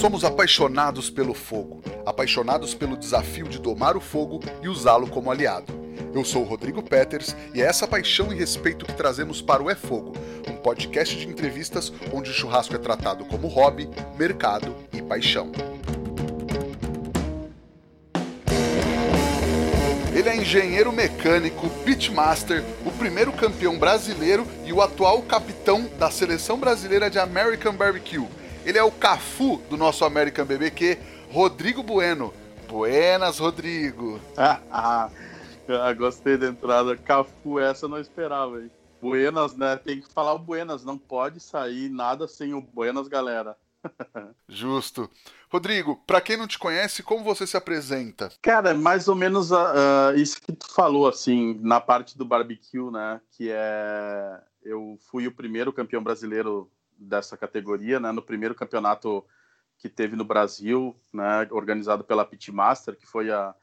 Somos apaixonados pelo fogo, apaixonados pelo desafio de domar o fogo e usá-lo como aliado. Eu sou o Rodrigo Peters e é essa paixão e respeito que trazemos para o É Fogo, um podcast de entrevistas onde o churrasco é tratado como hobby, mercado e paixão. Ele é engenheiro mecânico, pitmaster, o primeiro campeão brasileiro e o atual capitão da seleção brasileira de American Barbecue. Ele é o Cafu do nosso American BBQ, Rodrigo Bueno. Buenas, Rodrigo. Ah, ah, ah, gostei da entrada. Cafu, essa eu não esperava, hein? Buenas, né? Tem que falar o Buenas, não pode sair nada sem o Buenas, galera. Justo. Rodrigo, para quem não te conhece, como você se apresenta? Cara, é mais ou menos uh, isso que tu falou, assim, na parte do barbecue, né? Que é. Eu fui o primeiro campeão brasileiro dessa categoria, né? No primeiro campeonato que teve no Brasil, né? Organizado pela Pitmaster, que foi a,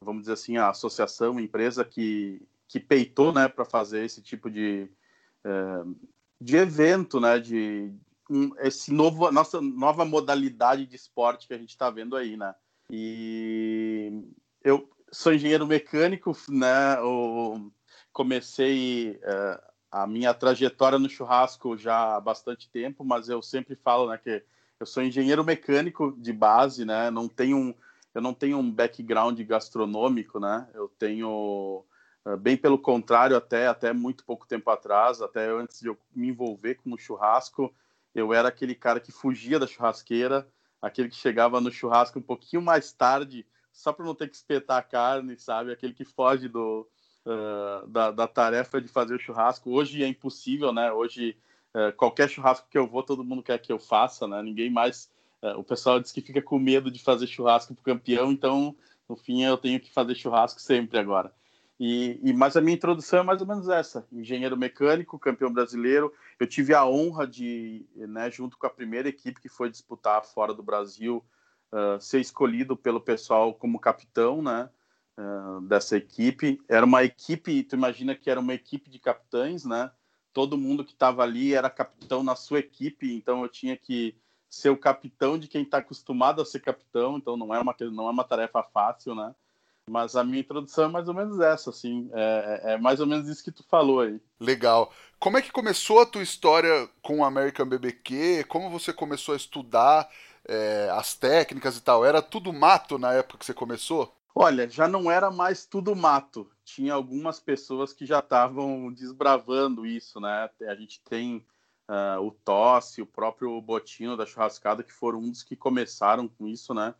vamos dizer assim, a associação, a empresa que, que peitou, né? Para fazer esse tipo de, eh, de evento, né? De um, esse novo, nossa nova modalidade de esporte que a gente está vendo aí, né? E eu sou engenheiro mecânico, né? Eu comecei uh, a minha trajetória no churrasco já há bastante tempo, mas eu sempre falo, né, que eu sou engenheiro mecânico de base, né? Não tenho um, eu não tenho um background gastronômico, né? Eu tenho eh, bem pelo contrário, até até muito pouco tempo atrás, até antes de eu me envolver com o churrasco, eu era aquele cara que fugia da churrasqueira, aquele que chegava no churrasco um pouquinho mais tarde, só para não ter que espetar a carne, sabe? Aquele que foge do, uh, da, da, tarefa de fazer o churrasco. Hoje é impossível, né? Hoje, uh, qualquer churrasco que eu vou, todo mundo quer que eu faça, né? Ninguém mais. O pessoal diz que fica com medo de fazer churrasco pro campeão, então, no fim, eu tenho que fazer churrasco sempre agora. E, e, mas a minha introdução é mais ou menos essa: engenheiro mecânico, campeão brasileiro. Eu tive a honra de, né, junto com a primeira equipe que foi disputar fora do Brasil, uh, ser escolhido pelo pessoal como capitão, né? Uh, dessa equipe. Era uma equipe, tu imagina que era uma equipe de capitães, né? Todo mundo que estava ali era capitão na sua equipe, então eu tinha que ser o capitão de quem está acostumado a ser capitão, então não é uma não é uma tarefa fácil, né? Mas a minha introdução é mais ou menos essa, assim, é, é, é mais ou menos isso que tu falou aí. Legal. Como é que começou a tua história com o American BBQ? Como você começou a estudar é, as técnicas e tal? Era tudo mato na época que você começou? Olha, já não era mais tudo mato. Tinha algumas pessoas que já estavam desbravando isso, né? A gente tem uh, o Tosse, o próprio Botinho da Churrascada, que foram um dos que começaram com isso, né?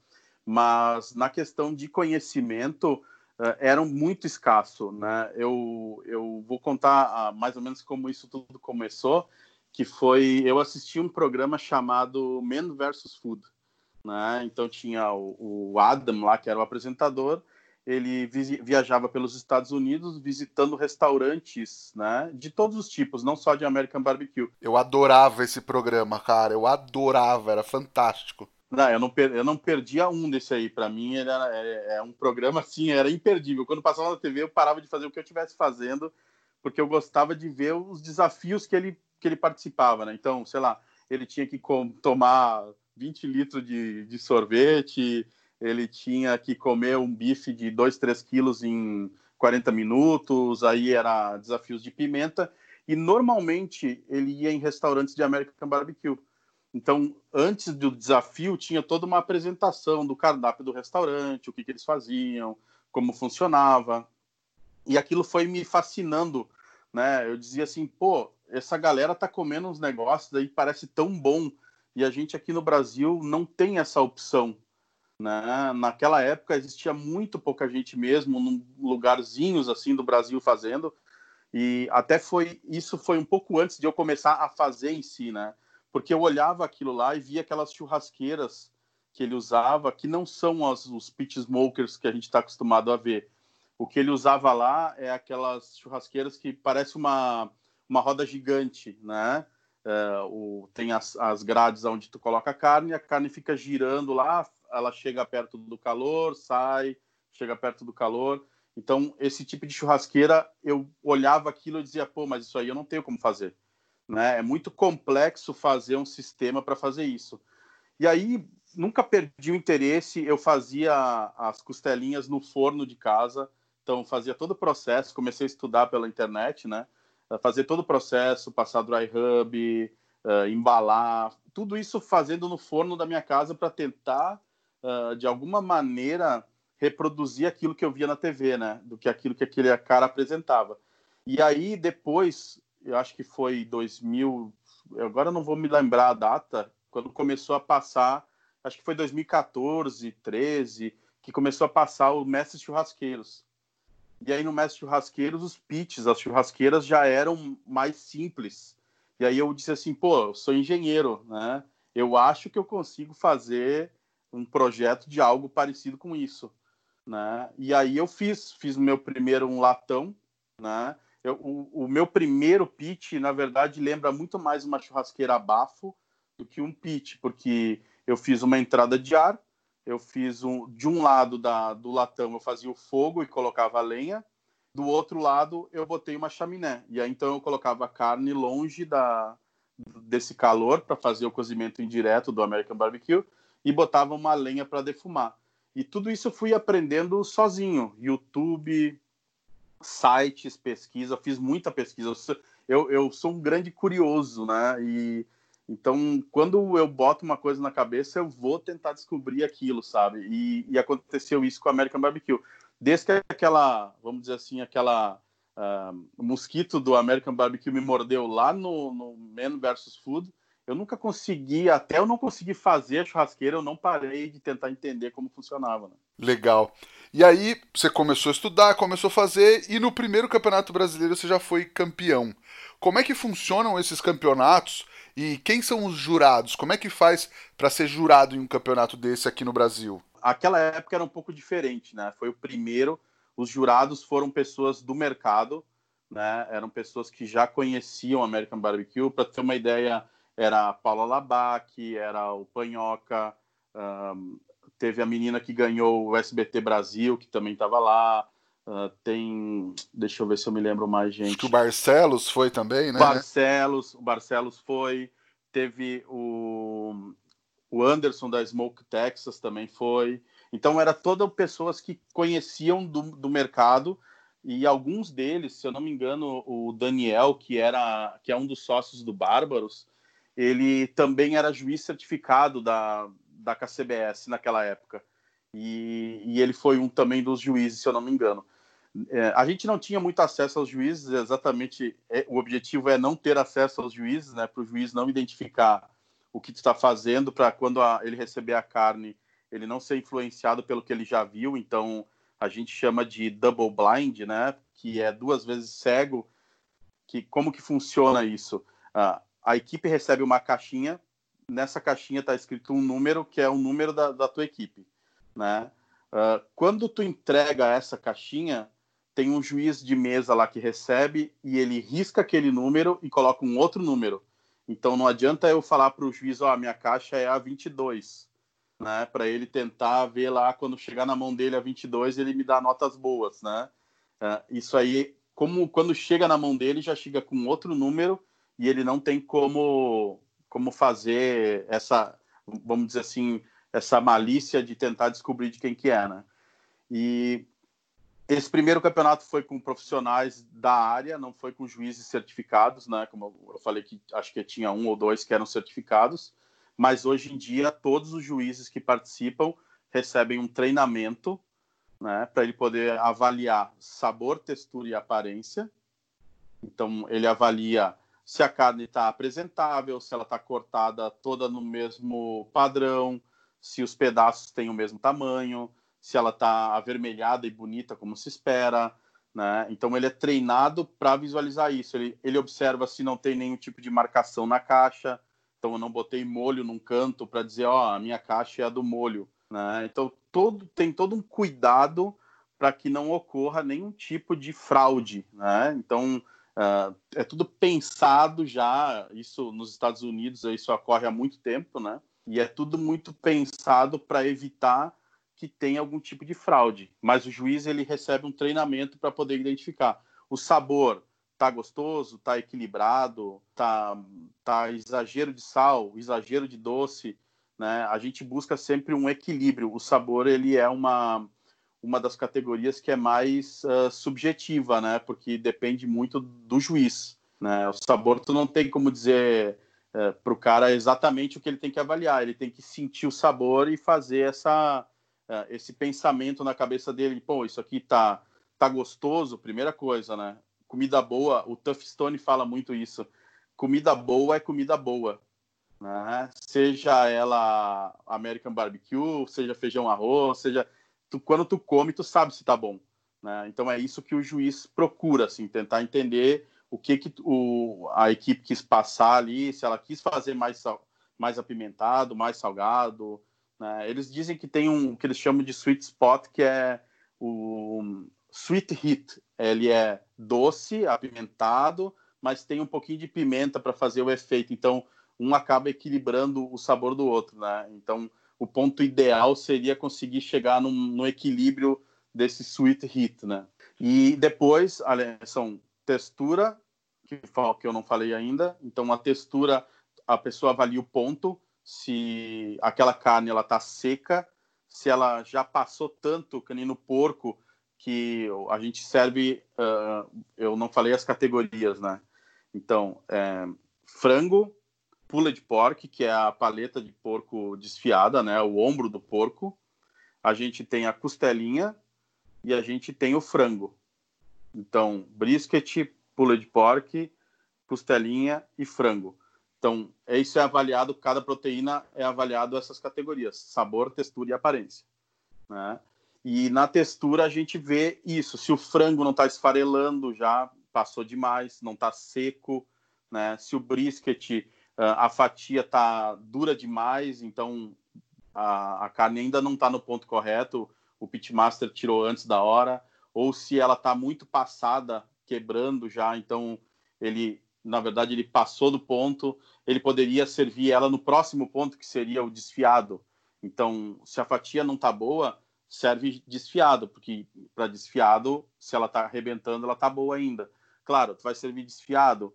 Mas na questão de conhecimento, uh, era muito escasso, né? Eu, eu vou contar uh, mais ou menos como isso tudo começou, que foi... Eu assisti um programa chamado Men vs. Food, né? Então tinha o, o, Adam lá, que era o apresentador, ele viajava pelos Estados Unidos visitando restaurantes, né? De todos os tipos, não só de American Barbecue. Eu adorava esse programa, cara. Eu adorava, era fantástico. Não, eu não, per, eu não perdia um desse aí. Para mim, era, é, é, um programa assim, era imperdível. Quando passava na TV, eu parava de fazer o que eu estivesse fazendo, porque eu gostava de ver os desafios que ele, que ele participava, né? Então, sei lá, ele tinha que tomar 20 litros de, de sorvete, ele tinha que comer um bife de 2, 3 quilos em 40 minutos, aí era desafios de pimenta, e normalmente ele ia em restaurantes de American Barbecue. Então, antes do desafio, tinha toda uma apresentação do cardápio do restaurante, o que, que eles faziam, como funcionava. E aquilo foi me fascinando, né? Eu dizia assim, pô, essa galera tá comendo uns negócios aí, parece tão bom e a gente aqui no Brasil não tem essa opção. Né? Naquela época existia muito pouca gente mesmo, num lugarzinhos assim do Brasil fazendo, e até foi isso foi um pouco antes de eu começar a fazer em si, né? Porque eu olhava aquilo lá e via aquelas churrasqueiras que ele usava, que não são as, os pit smokers que a gente está acostumado a ver. O que ele usava lá é aquelas churrasqueiras que parece uma, uma roda gigante, né? É, o, tem as, as grades onde tu coloca a carne, a carne fica girando lá, ela chega perto do calor, sai, chega perto do calor. Então, esse tipo de churrasqueira, eu olhava aquilo e dizia, pô, mas isso aí eu não tenho como fazer. Né? É muito complexo fazer um sistema para fazer isso. E aí, nunca perdi o interesse. Eu fazia as costelinhas no forno de casa, então fazia todo o processo. Comecei a estudar pela internet, né? Fazer todo o processo, passar dry rub, uh, embalar, tudo isso fazendo no forno da minha casa para tentar, uh, de alguma maneira, reproduzir aquilo que eu via na TV, né? Do que aquilo que aquele cara apresentava. E aí depois, eu acho que foi 2000, agora não vou me lembrar a data, quando começou a passar acho que foi 2014, 13, que começou a passar o Mestre Churrasqueiros. E aí no Mestre Churrasqueiros, os pitches, as churrasqueiras já eram mais simples. E aí eu disse assim, pô, eu sou engenheiro, né? Eu acho que eu consigo fazer um projeto de algo parecido com isso, né? E aí eu fiz, fiz o meu primeiro um latão, né? Eu, o, o, meu primeiro pitch, na verdade, lembra muito mais uma churrasqueira a bafo do que um pitch, porque eu fiz uma entrada de ar, eu fiz um de um lado da, do latão eu fazia o fogo e colocava a lenha, do outro lado eu botei uma chaminé e aí então eu colocava a carne longe da desse calor para fazer o cozimento indireto do American Barbecue e botava uma lenha para defumar. E tudo isso eu fui aprendendo sozinho, YouTube, sites, pesquisa, fiz muita pesquisa. Eu, eu sou um grande curioso, né? E então, quando eu boto uma coisa na cabeça, eu vou tentar descobrir aquilo, sabe? E, e aconteceu isso com a American Barbecue. Desde que aquela, vamos dizer assim, aquela uh, mosquito do American Barbecue me mordeu lá no, no Man vs Food, eu nunca consegui, até eu não consegui fazer a churrasqueira, eu não parei de tentar entender como funcionava. Né? Legal. E aí você começou a estudar, começou a fazer, e no primeiro campeonato brasileiro você já foi campeão. Como é que funcionam esses campeonatos? E quem são os jurados? Como é que faz para ser jurado em um campeonato desse aqui no Brasil? Aquela época era um pouco diferente, né? Foi o primeiro. Os jurados foram pessoas do mercado, né? Eram pessoas que já conheciam American Barbecue. Para ter uma ideia, era a Paula Labac, era o Panhoca, um, teve a menina que ganhou o SBT Brasil, que também estava lá. Uh, tem. Deixa eu ver se eu me lembro mais, gente. Acho que o Barcelos foi também, né? Barcelos, o Barcelos foi. Teve o, o Anderson da Smoke Texas também foi. Então, era todas pessoas que conheciam do, do mercado e alguns deles, se eu não me engano, o Daniel, que era que é um dos sócios do Bárbaros, ele também era juiz certificado da, da KCBS naquela época. E, e, ele foi um também dos juízes, se eu não me engano. É, a gente não tinha muito acesso aos juízes, exatamente é, o objetivo é não ter acesso aos juízes, né, para o juiz não identificar o que está fazendo, para quando a, ele receber a carne, ele não ser influenciado pelo que ele já viu. Então, a gente chama de double blind, né, que é duas vezes cego. Que, como que funciona isso? Ah, a equipe recebe uma caixinha, nessa caixinha está escrito um número, que é o número da, da tua equipe, né? Uh, quando tu entrega essa caixinha, tem um juiz de mesa lá que recebe e ele risca aquele número e coloca um outro número. Então não adianta eu falar para o juiz, ó, oh, minha caixa é a 22, né? Para ele tentar ver lá quando chegar na mão dele a 22, ele me dá notas boas, né? Uh, isso aí, como quando chega na mão dele, já chega com outro número e ele não tem como como fazer essa, vamos dizer assim, essa malícia de tentar descobrir de quem que é, né? E esse primeiro campeonato foi com profissionais da área, não foi com juízes certificados, né? Como eu falei que acho que tinha um ou dois que eram certificados, mas hoje em dia todos os juízes que participam recebem um treinamento, né, para ele poder avaliar sabor, textura e aparência. Então ele avalia se a carne está apresentável, se ela está cortada toda no mesmo padrão, se os pedaços têm o mesmo tamanho, se ela está avermelhada e bonita como se espera, né? Então ele é treinado para visualizar isso. Ele, ele observa se não tem nenhum tipo de marcação na caixa. Então eu não botei molho num canto para dizer, ó, oh, a minha caixa é a do molho, né? Então todo tem todo um cuidado para que não ocorra nenhum tipo de fraude, né? Então uh, é tudo pensado já. Isso nos Estados Unidos isso ocorre há muito tempo, né? E é tudo muito pensado para evitar que tem algum tipo de fraude, mas o juiz ele recebe um treinamento para poder identificar o sabor tá gostoso, tá equilibrado, tá tá exagero de sal, exagero de doce, né, a gente busca sempre um equilíbrio. O sabor ele é uma uma das categorias que é mais uh, subjetiva, né? Porque depende muito do juiz, né? O sabor tu não tem como dizer uh, é, para o cara exatamente o que ele tem que avaliar. Ele tem que sentir o sabor e fazer essa uh, esse pensamento na cabeça dele. Pô, isso aqui tá tá gostoso. Primeira coisa, né? Comida boa. O Tuff Stone fala muito isso. Comida boa é comida boa né? Seja ela American Barbecue, seja feijão arroz, seja tu, quando tu come tu sabe se tá bom, né? Então é isso que o juiz procura, assim, tentar entender o que que o, a equipe quis passar ali, se ela quis fazer mais mais apimentado, mais salgado, né? Eles dizem que tem um que eles chamam de sweet spot, que é o sweet heat. Ele é doce, apimentado, mas tem um pouquinho de pimenta para fazer o efeito. Então, um acaba equilibrando o sabor do outro, né? Então, o ponto ideal seria conseguir chegar num, no equilíbrio desse sweet heat, né? E depois, são textura, que eu não falei ainda. Então, a textura, a pessoa avalia o ponto, se aquela carne ela tá seca, se ela já passou tanto, que nem no porco, que a gente serve, uh, eu não falei as categorias, né? Então, é, frango, pulled pork, que é a paleta de porco desfiada, né, o ombro do porco. A gente tem a costelinha e a gente tem o frango. Então, brisket, pulled pork, costelinha e frango. Então, isso é avaliado, cada proteína é avaliado essas categorias: sabor, textura e aparência. Né? E na textura a gente vê isso. Se o frango não está esfarelando, já passou demais, não está seco, né? Se o brisket a fatia tá dura demais, então a, a carne ainda não está no ponto correto, o pitmaster tirou antes da hora, ou se ela está muito passada, quebrando já, então ele, na verdade, ele passou do ponto, ele poderia servir ela no próximo ponto, que seria o desfiado. Então, se a fatia não está boa, serve desfiado, porque para desfiado, se ela está arrebentando, ela está boa ainda. Claro, tu vai servir desfiado,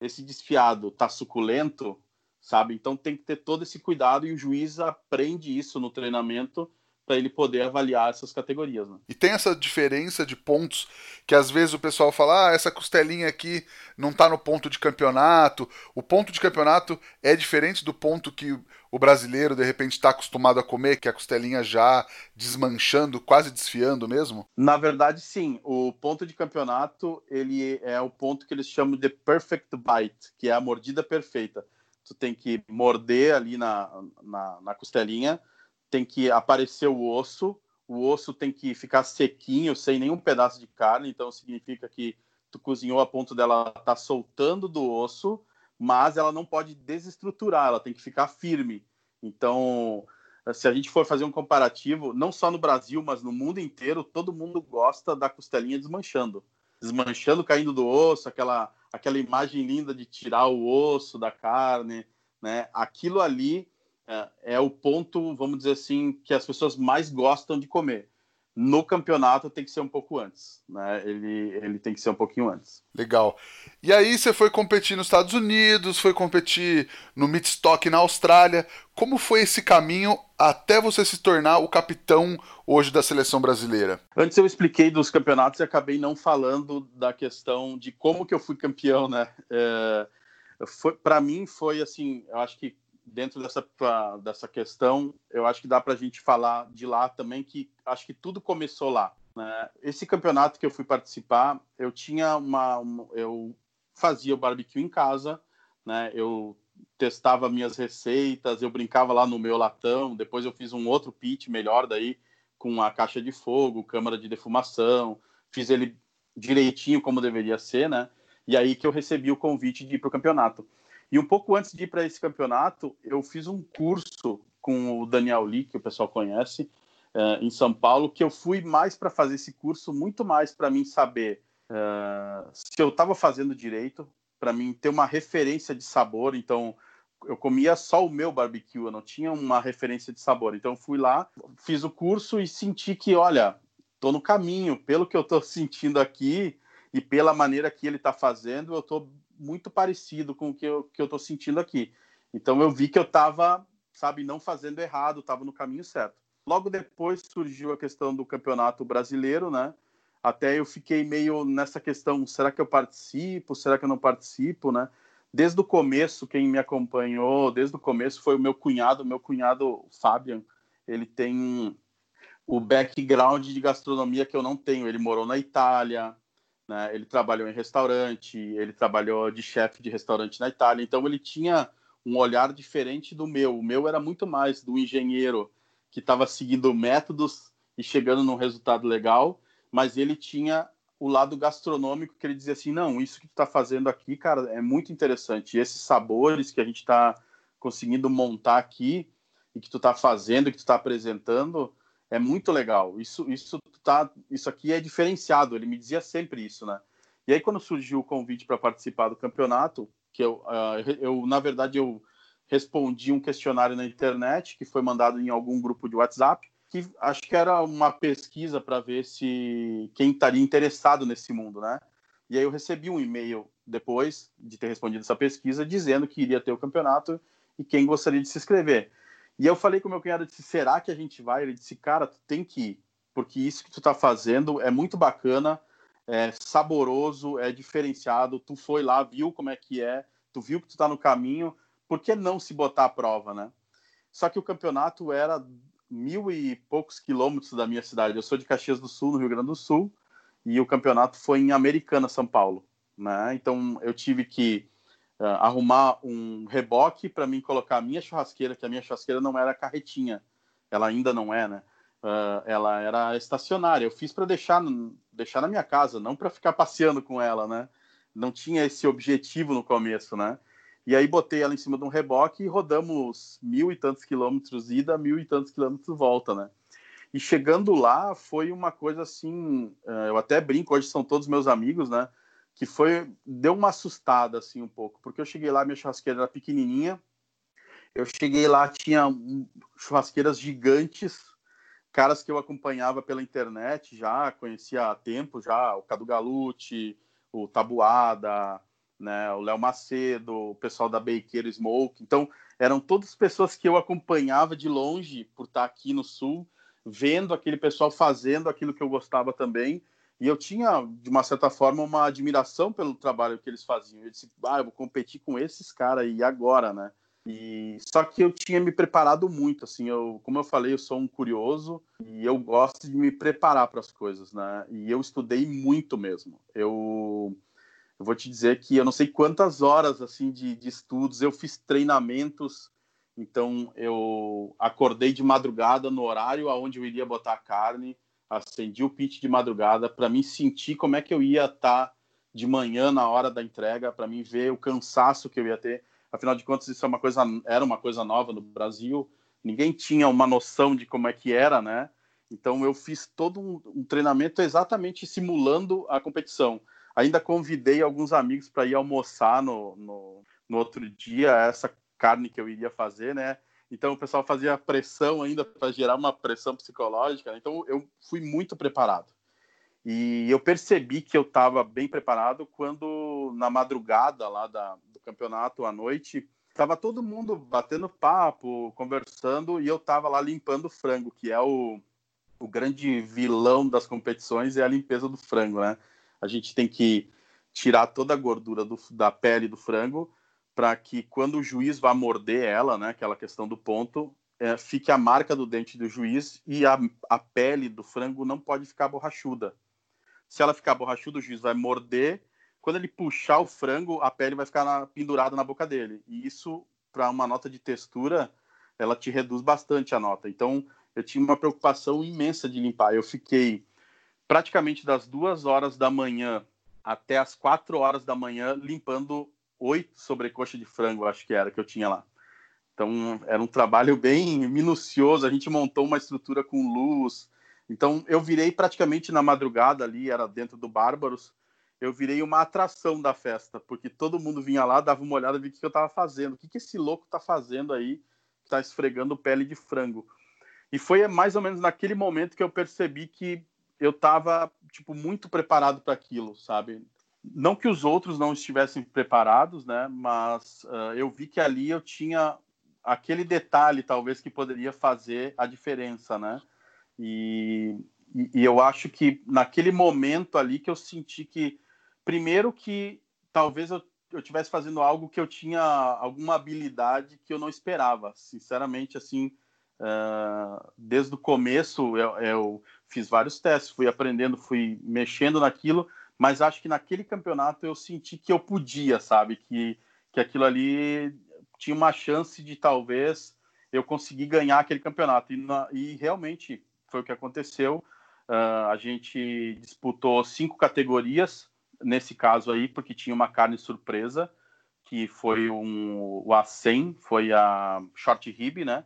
esse desfiado tá suculento, sabe? Então tem que ter todo esse cuidado e o juiz aprende isso no treinamento para ele poder avaliar essas categorias. Né? E tem essa diferença de pontos que às vezes o pessoal fala: ah, essa costelinha aqui não está no ponto de campeonato. O ponto de campeonato é diferente do ponto que o brasileiro de repente está acostumado a comer, que é a costelinha já desmanchando, quase desfiando mesmo? Na verdade, sim. O ponto de campeonato ele é o ponto que eles chamam de perfect bite, que é a mordida perfeita. Tu tem que morder ali na, na, na costelinha tem que aparecer o osso, o osso tem que ficar sequinho, sem nenhum pedaço de carne, então significa que tu cozinhou a ponto dela estar tá soltando do osso, mas ela não pode desestruturar, ela tem que ficar firme. Então, se a gente for fazer um comparativo, não só no Brasil, mas no mundo inteiro, todo mundo gosta da costelinha desmanchando. Desmanchando, caindo do osso, aquela, aquela imagem linda de tirar o osso da carne, né? Aquilo ali é, é o ponto, vamos dizer assim, que as pessoas mais gostam de comer. No campeonato tem que ser um pouco antes, né? Ele, ele tem que ser um pouquinho antes. Legal. E aí você foi competir nos Estados Unidos, foi competir no Midstock na Austrália. Como foi esse caminho até você se tornar o capitão hoje da seleção brasileira? Antes eu expliquei dos campeonatos e acabei não falando da questão de como que eu fui campeão, né? É, para mim foi assim, eu acho que dentro dessa, dessa questão, eu acho que dá para a gente falar de lá também, que acho que tudo começou lá. Né? Esse campeonato que eu fui participar, eu tinha uma, uma, eu fazia o barbecue em casa, né? Eu testava minhas receitas, eu brincava lá no meu latão, depois eu fiz um outro pit melhor daí com a caixa de fogo, câmara de defumação, fiz ele direitinho como deveria ser, né? E aí que eu recebi o convite de ir para o campeonato. E um pouco antes de ir para esse campeonato, eu fiz um curso com o Daniel Lee, que o pessoal conhece, uh, em São Paulo, que eu fui mais para fazer esse curso, muito mais para mim saber uh, se eu estava fazendo direito, para mim ter uma referência de sabor. Então, eu comia só o meu barbecue, eu não tinha uma referência de sabor. Então, fui lá, fiz o curso e senti que, olha, estou no caminho, pelo que eu estou sentindo aqui e pela maneira que ele está fazendo, eu estou muito parecido com o que eu, que eu tô sentindo aqui. Então eu vi que eu estava sabe, não fazendo errado, estava no caminho certo. Logo depois surgiu a questão do campeonato brasileiro, né? Até eu fiquei meio nessa questão: será que eu participo? Será que eu não participo, né? Desde o começo, quem me acompanhou, desde o começo foi o meu cunhado, meu cunhado Fabian. Ele tem o background de gastronomia que eu não tenho. Ele morou na Itália, né? ele trabalhou em restaurante, ele trabalhou de chefe de restaurante na Itália. Então ele tinha um olhar diferente do meu. O meu era muito mais do engenheiro que estava seguindo métodos e chegando num resultado legal, mas ele tinha o lado gastronômico que ele dizia assim, não, isso que tu está fazendo aqui, cara, é muito interessante. E esses sabores que a gente está conseguindo montar aqui e que tu está fazendo, que tu está apresentando, é muito legal. Isso, isso tá, isso aqui é diferenciado. Ele me dizia sempre isso, né? E aí quando surgiu o convite para participar do campeonato, que eu, uh, eu na verdade eu respondi um questionário na internet que foi mandado em algum grupo de WhatsApp, que acho que era uma pesquisa para ver se quem estaria interessado nesse mundo, né? E aí eu recebi um e-mail depois de ter respondido essa pesquisa dizendo que iria ter o campeonato e quem gostaria de se inscrever. E eu falei com meu cunhado, disse, será que a gente vai? Ele disse, cara, tu tem que ir, porque isso que tu tá fazendo é muito bacana, é saboroso, é diferenciado, tu foi lá, viu como é que é, tu viu que tu tá no caminho, por que não se botar à prova, né? Só que o campeonato era mil e poucos quilômetros da minha cidade. Eu sou de Caxias do Sul, no Rio Grande do Sul, e o campeonato foi em Americana, São Paulo, né? Então eu tive que arrumar um reboque para mim colocar a minha churrasqueira, que a minha churrasqueira não era carretinha, ela ainda não é, né? Uh, ela era estacionária. Eu fiz para deixar, deixar na minha casa, não para ficar passeando com ela, né? Não tinha esse objetivo no começo, né? E aí botei ela em cima de um reboque e rodamos mil e tantos quilômetros ida, mil e tantos quilômetros volta, né? E chegando lá foi uma coisa assim, uh, eu até brinco, hoje são todos meus amigos, né? Que foi deu uma assustada assim um pouco, porque eu cheguei lá, minha churrasqueira era pequenininha. Eu cheguei lá, tinha churrasqueiras gigantes, caras que eu acompanhava pela internet já, conhecia há tempo já, o Cadu Galute, o Tabuada, né, o Léo Macedo, o pessoal da Bakeiro Smoke. Então, eram todas pessoas que eu acompanhava de longe por estar aqui no sul, vendo aquele pessoal fazendo aquilo que eu gostava também e eu tinha, de uma certa forma, uma admiração pelo trabalho que eles faziam. Eu disse, ah, eu vou competir com esses caras e agora, né? E só que eu tinha me preparado muito, assim, eu, como eu falei, eu sou um curioso e eu gosto de me preparar para as coisas, né? E eu estudei muito mesmo. Eu, eu, vou te dizer que eu não sei quantas horas assim de, de estudos, eu fiz treinamentos. Então eu acordei de madrugada no horário aonde eu iria botar a carne acendi o pitch de madrugada para mim sentir como é que eu ia estar tá de manhã na hora da entrega, para mim ver o cansaço que eu ia ter. Afinal de contas, isso é uma coisa, era uma coisa nova no Brasil. Ninguém tinha uma noção de como é que era, né? Então eu fiz todo um, um treinamento exatamente simulando a competição. Ainda convidei alguns amigos para ir almoçar no, no, no outro dia essa carne que eu iria fazer, né? Então o pessoal fazia pressão ainda para gerar uma pressão psicológica. Né? Então eu fui muito preparado. E eu percebi que eu estava bem preparado quando, na madrugada lá da, do campeonato, à noite, estava todo mundo batendo papo, conversando, e eu estava lá limpando o frango, que é o, o grande vilão das competições, é a limpeza do frango, né? A gente tem que tirar toda a gordura do, da pele do frango para que quando o juiz vá morder ela, né, aquela questão do ponto, é, fique a marca do dente do juiz e a, a pele do frango não pode ficar borrachuda. Se ela ficar borrachuda, o juiz vai morder. Quando ele puxar o frango, a pele vai ficar na, pendurada na boca dele. E isso, para uma nota de textura, ela te reduz bastante a nota. Então, eu tinha uma preocupação imensa de limpar. Eu fiquei praticamente das duas horas da manhã até as quatro horas da manhã limpando oito sobrecoxa de frango, acho que era, que eu tinha lá. Então, era um trabalho bem minucioso. A gente montou uma estrutura com luz. Então, eu virei praticamente na madrugada ali, era dentro do Bárbaros. Eu virei uma atração da festa, porque todo mundo vinha lá, dava uma olhada, via o que eu estava fazendo. O que, que esse louco está fazendo aí, está esfregando pele de frango? E foi mais ou menos naquele momento que eu percebi que eu estava tipo muito preparado para aquilo, sabe? Não que os outros não estivessem preparados, né? Mas uh, eu vi que ali eu tinha aquele detalhe talvez que poderia fazer a diferença, né? E, e, e eu acho que naquele momento ali que eu senti que primeiro que talvez eu eu tivesse fazendo algo que eu tinha alguma habilidade que eu não esperava. Sinceramente, assim, uh, desde o começo eu, eu, fiz vários testes, fui aprendendo, fui mexendo naquilo, mas acho que naquele campeonato eu senti que eu podia, sabe? Que, que aquilo ali tinha uma chance de talvez eu conseguir ganhar aquele campeonato. E, na, e realmente foi o que aconteceu. Uh, a gente disputou cinco categorias nesse caso aí, porque tinha uma carne surpresa, que foi um, o A100, foi a short rib, né?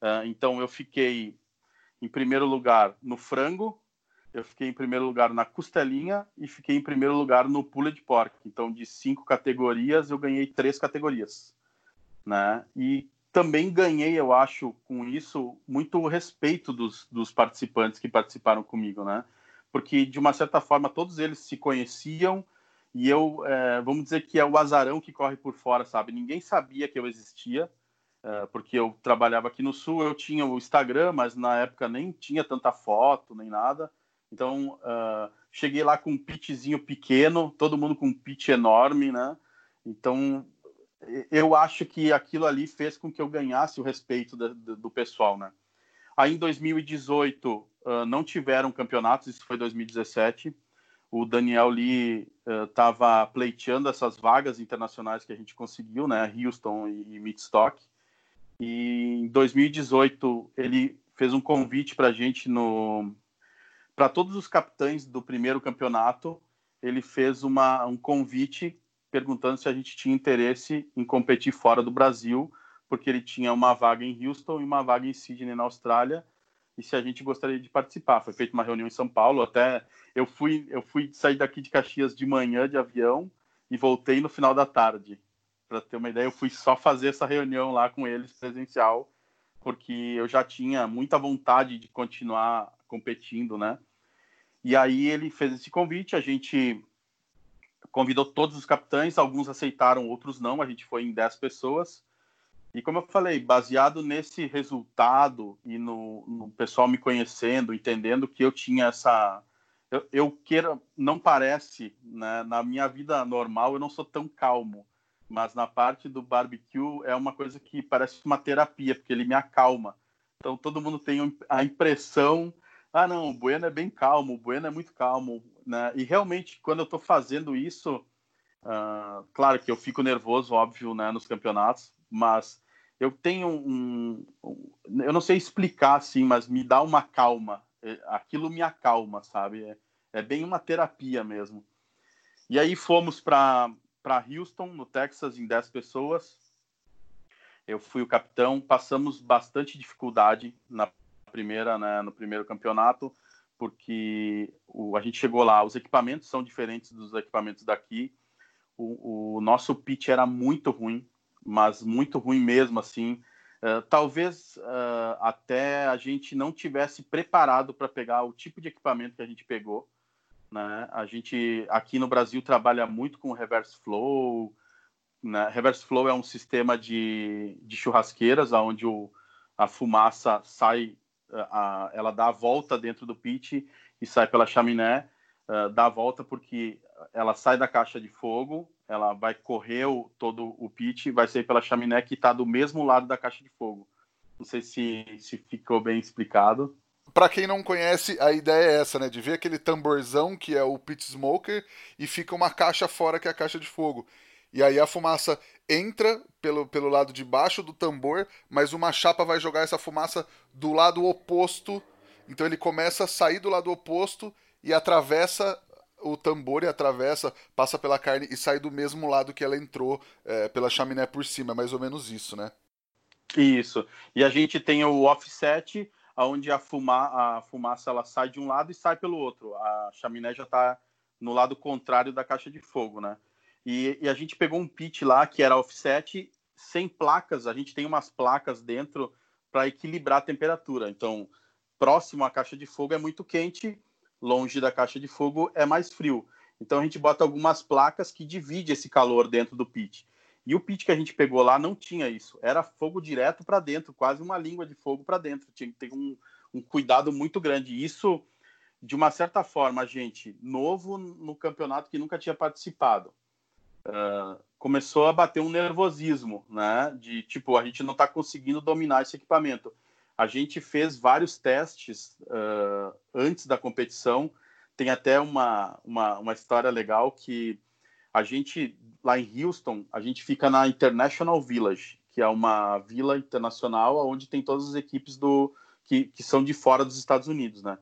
Uh, então eu fiquei em primeiro lugar no frango, eu fiquei em primeiro lugar na costelinha e fiquei em primeiro lugar no pulled pork. Então, de cinco categorias, eu ganhei três categorias, né? E também ganhei, eu acho, com isso, muito respeito dos, dos participantes que participaram comigo, né? porque de uma certa forma todos eles se conheciam e eu, é, vamos dizer que é o azarão que corre por fora, sabe? Ninguém sabia que eu existia, é, porque eu trabalhava aqui no Sul, eu tinha o Instagram, mas na época nem tinha tanta foto, nem nada. Então, uh, cheguei lá com um pitchzinho pequeno, todo mundo com um pitch enorme, né? Então, eu acho que aquilo ali fez com que eu ganhasse o respeito do, do pessoal, né? Aí, em 2018, uh, não tiveram campeonatos, isso foi 2017. O Daniel Lee estava uh, pleiteando essas vagas internacionais que a gente conseguiu, né? Houston e, e Midstock. E em 2018 ele fez um convite para a gente no para todos os capitães do primeiro campeonato. Ele fez uma, um convite perguntando se a gente tinha interesse em competir fora do Brasil, porque ele tinha uma vaga em Houston e uma vaga em Sydney, na Austrália, e se a gente gostaria de participar. Foi feita uma reunião em São Paulo, até eu fui, eu fui sair daqui de Caxias de manhã de avião e voltei no final da tarde. Para ter uma ideia, eu fui só fazer essa reunião lá com eles presencial, porque eu já tinha muita vontade de continuar competindo, né? E aí ele fez esse convite, a gente convidou todos os capitães, alguns aceitaram, outros não, a gente foi em 10 pessoas e como eu falei, baseado nesse resultado e no, no pessoal me conhecendo, entendendo que eu tinha essa. Eu, eu queira, não parece, né, na minha vida normal eu não sou tão calmo, mas na parte do barbecue é uma coisa que parece uma terapia, porque ele me acalma. Então todo mundo tem a impressão, ah não, o Bueno é bem calmo, o Bueno é muito calmo, né? E realmente quando eu estou fazendo isso, uh, claro que eu fico nervoso, óbvio, né, nos campeonatos, mas eu tenho um, um, eu não sei explicar assim, mas me dá uma calma. É, aquilo me acalma, sabe? É, é bem uma terapia mesmo. E aí fomos para para Houston, no Texas, em 10 pessoas. Eu fui o capitão, passamos bastante dificuldade na primeira, né, no primeiro campeonato, porque o, a gente chegou lá, os equipamentos são diferentes dos equipamentos daqui. O, o nosso pitch era muito ruim, mas muito ruim mesmo, assim. Uh, talvez uh, até a gente não tivesse preparado para pegar o tipo de equipamento que a gente pegou. Né? A gente aqui no Brasil trabalha muito com reverse flow. Né? Reverse flow é um sistema de, de churrasqueiras onde o, a fumaça sai, a, ela dá a volta dentro do pit e sai pela chaminé, uh, dá a volta porque ela sai da caixa de fogo, ela vai correr o, todo o pitch, vai sair pela chaminé que está do mesmo lado da caixa de fogo. Não sei se, se ficou bem explicado. Para quem não conhece, a ideia é essa, né? De ver aquele tamborzão que é o pit smoker e fica uma caixa fora que é a caixa de fogo. E aí a fumaça entra pelo, pelo lado de baixo do tambor, mas uma chapa vai jogar essa fumaça do lado oposto. Então ele começa a sair do lado oposto e atravessa o tambor e atravessa, passa pela carne e sai do mesmo lado que ela entrou é, pela chaminé por cima. É mais ou menos isso, né? Isso. E a gente tem o offset, onde a, fuma, a fumaça ela sai de um lado e sai pelo outro. A chaminé já está no lado contrário da caixa de fogo, né? E, e, a gente pegou um pit lá que era offset sem placas. A gente tem umas placas dentro para equilibrar a temperatura. Então, próximo à caixa de fogo é muito quente longe da caixa de fogo é mais frio. Então a gente bota algumas placas que dividem esse calor dentro do pit. E o pit que a gente pegou lá não tinha isso. Era fogo direto para dentro, quase uma língua de fogo para dentro. Tinha que ter um, um cuidado muito grande. Isso, de uma certa forma, gente, novo no campeonato que nunca tinha participado, uh, começou a bater um nervosismo, né? De tipo, a gente não está conseguindo dominar esse equipamento. A gente fez vários testes uh, antes da competição. Tem até uma, uma, uma história legal que a gente lá em Houston, a gente fica na International Village, que é uma vila internacional onde tem todas as equipes do que, que são de fora dos Estados Unidos, né?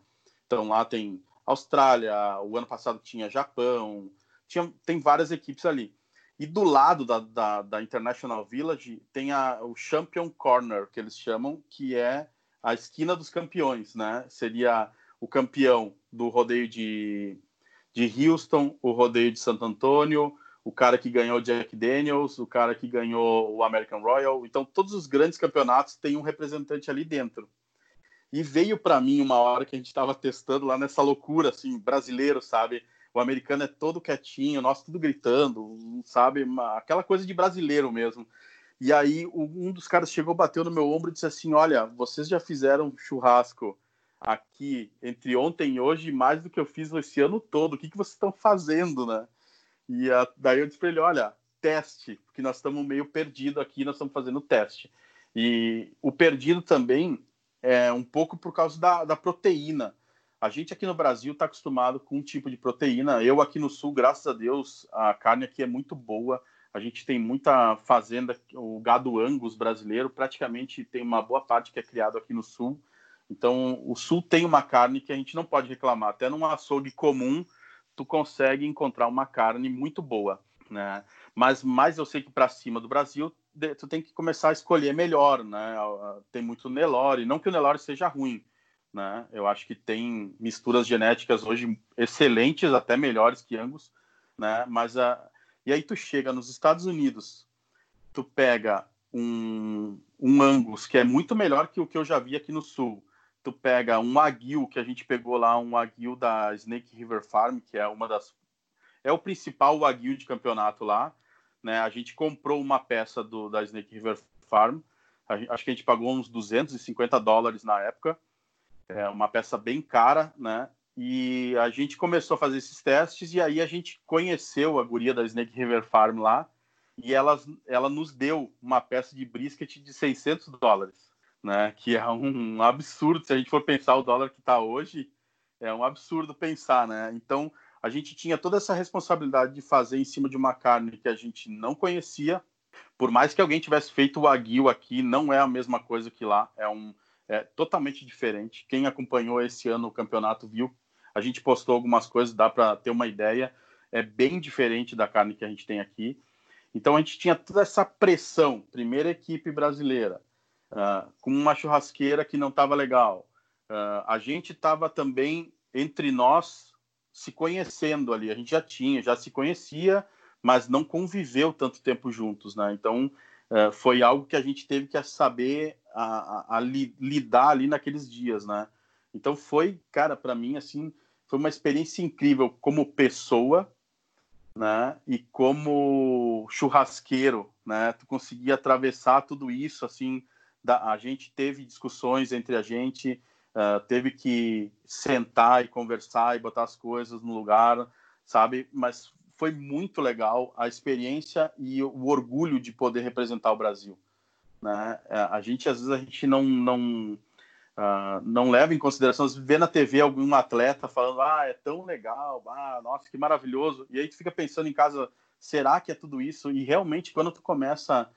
Então lá tem Austrália, o ano passado tinha Japão, tinha, tem várias equipes ali. E do lado da, da, da International Village tem a, o Champion Corner, que eles chamam, que é a esquina dos campeões, né? Seria o campeão do rodeio de, de Houston, o rodeio de Santo Antônio, o cara que ganhou Jack Daniels, o cara que ganhou o American Royal. Então, todos os grandes campeonatos têm um representante ali dentro. E veio para mim uma hora que a gente estava testando lá nessa loucura, assim, brasileiro, sabe? O americano é todo quietinho, nós tudo gritando, sabe? Aquela coisa de brasileiro mesmo. E aí um dos caras chegou, bateu no meu ombro e disse assim: Olha, vocês já fizeram churrasco aqui entre ontem e hoje mais do que eu fiz esse ano todo. O que, que vocês estão fazendo, né? E a, daí eu disse para ele: olha, teste, porque nós estamos meio perdido aqui, nós estamos fazendo teste. E o perdido também é um pouco por causa da, da proteína. A gente aqui no Brasil está acostumado com um tipo de proteína. Eu aqui no Sul, graças a Deus, a carne aqui é muito boa. A gente tem muita fazenda, o gado Angus brasileiro, praticamente tem uma boa parte que é criado aqui no Sul. Então, o Sul tem uma carne que a gente não pode reclamar. Até num açougue comum, tu consegue encontrar uma carne muito boa, né? Mas mais eu sei que para cima do Brasil tu tem que começar a escolher melhor, né? Tem muito Nelore, não que o Nelore seja ruim, né? Eu acho que tem misturas genéticas hoje excelentes, até melhores que Angus, né? Mas a e aí tu chega nos Estados Unidos, tu pega um, um Angus que é muito melhor que o que eu já vi aqui no Sul tu pega um aguil que a gente pegou lá, um aguil da Snake River Farm, que é uma das é o principal aguil de campeonato lá, né? A gente comprou uma peça do da Snake River Farm, acho que a gente pagou uns 250 dólares na época, é uma peça bem cara, né? E a gente começou a fazer esses testes e aí a gente conheceu a guria da Snake River Farm lá e ela, ela nos deu uma peça de brisket de 600 dólares né? Que é um absurdo se a gente for pensar o dólar que está hoje, é um absurdo pensar, né? Então a gente tinha toda essa responsabilidade de fazer em cima de uma carne que a gente não conhecia. Por mais que alguém tivesse feito o aguil aqui, não é a mesma coisa que lá, é um é totalmente diferente. Quem acompanhou esse ano o campeonato viu, a gente postou algumas coisas, dá para ter uma ideia. É bem diferente da carne que a gente tem aqui. Então a gente tinha toda essa pressão, primeira equipe brasileira, uh, com uma churrasqueira que não estava legal. Uh, a gente estava também entre nós se conhecendo ali. A gente já tinha, já se conhecia, mas não conviveu tanto tempo juntos, né? Então uh, foi algo que a gente teve que saber a, a, a li, lidar ali naqueles dias, né? Então foi, cara, para mim assim, foi uma experiência incrível como pessoa, né? E como churrasqueiro, né? Tu conseguia atravessar tudo isso assim a gente teve discussões entre a gente, uh, teve que sentar e conversar e botar as coisas no lugar, sabe? Mas foi muito legal a experiência e o orgulho de poder representar o Brasil. Né? É, a gente, às vezes, a gente não, não, uh, não leva em consideração, às vezes, vê na TV algum atleta falando, ah, é tão legal, ah, nossa, que maravilhoso. E aí tu fica pensando em casa, será que é tudo isso? E realmente, quando tu começa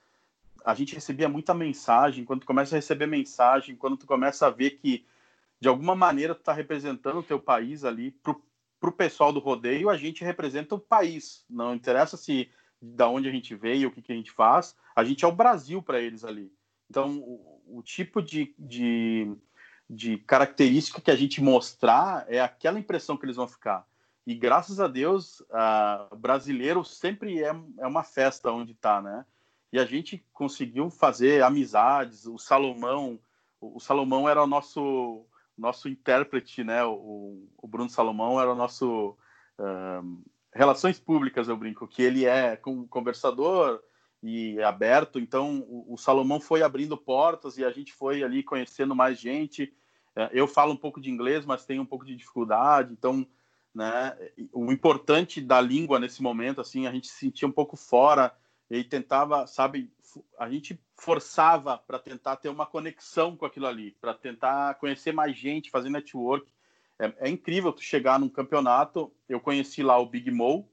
a gente recebia muita mensagem, quando tu começa a receber mensagem, quando tu começa a ver que de alguma maneira tu está representando o teu país ali pro, pro pessoal do rodeio, a gente representa o país. Não interessa se da onde a gente veio, o que, que a gente faz, a gente é o Brasil para eles ali. Então, o, o tipo de, de, de característica que a gente mostrar é aquela impressão que eles vão ficar. E graças a Deus, o brasileiro sempre é, é uma festa onde está, né? e a gente conseguiu fazer amizades. O Salomão, o Salomão era o nosso nosso intérprete, né? O, o Bruno Salomão era o nosso um, relações públicas, eu brinco, que ele é conversador, e aberto. Então, o, o, Salomão foi abrindo portas e a gente foi ali conhecendo mais gente. É, eu falo um pouco de inglês, mas tenho um pouco de dificuldade. Então, né, o importante da língua nesse momento, assim, a gente se sentia um pouco fora e tentava, sabe, a gente forçava para tentar ter uma conexão com aquilo ali, para tentar conhecer mais gente, fazer network. É, é, incrível tu chegar num campeonato. Eu conheci lá o Big Mo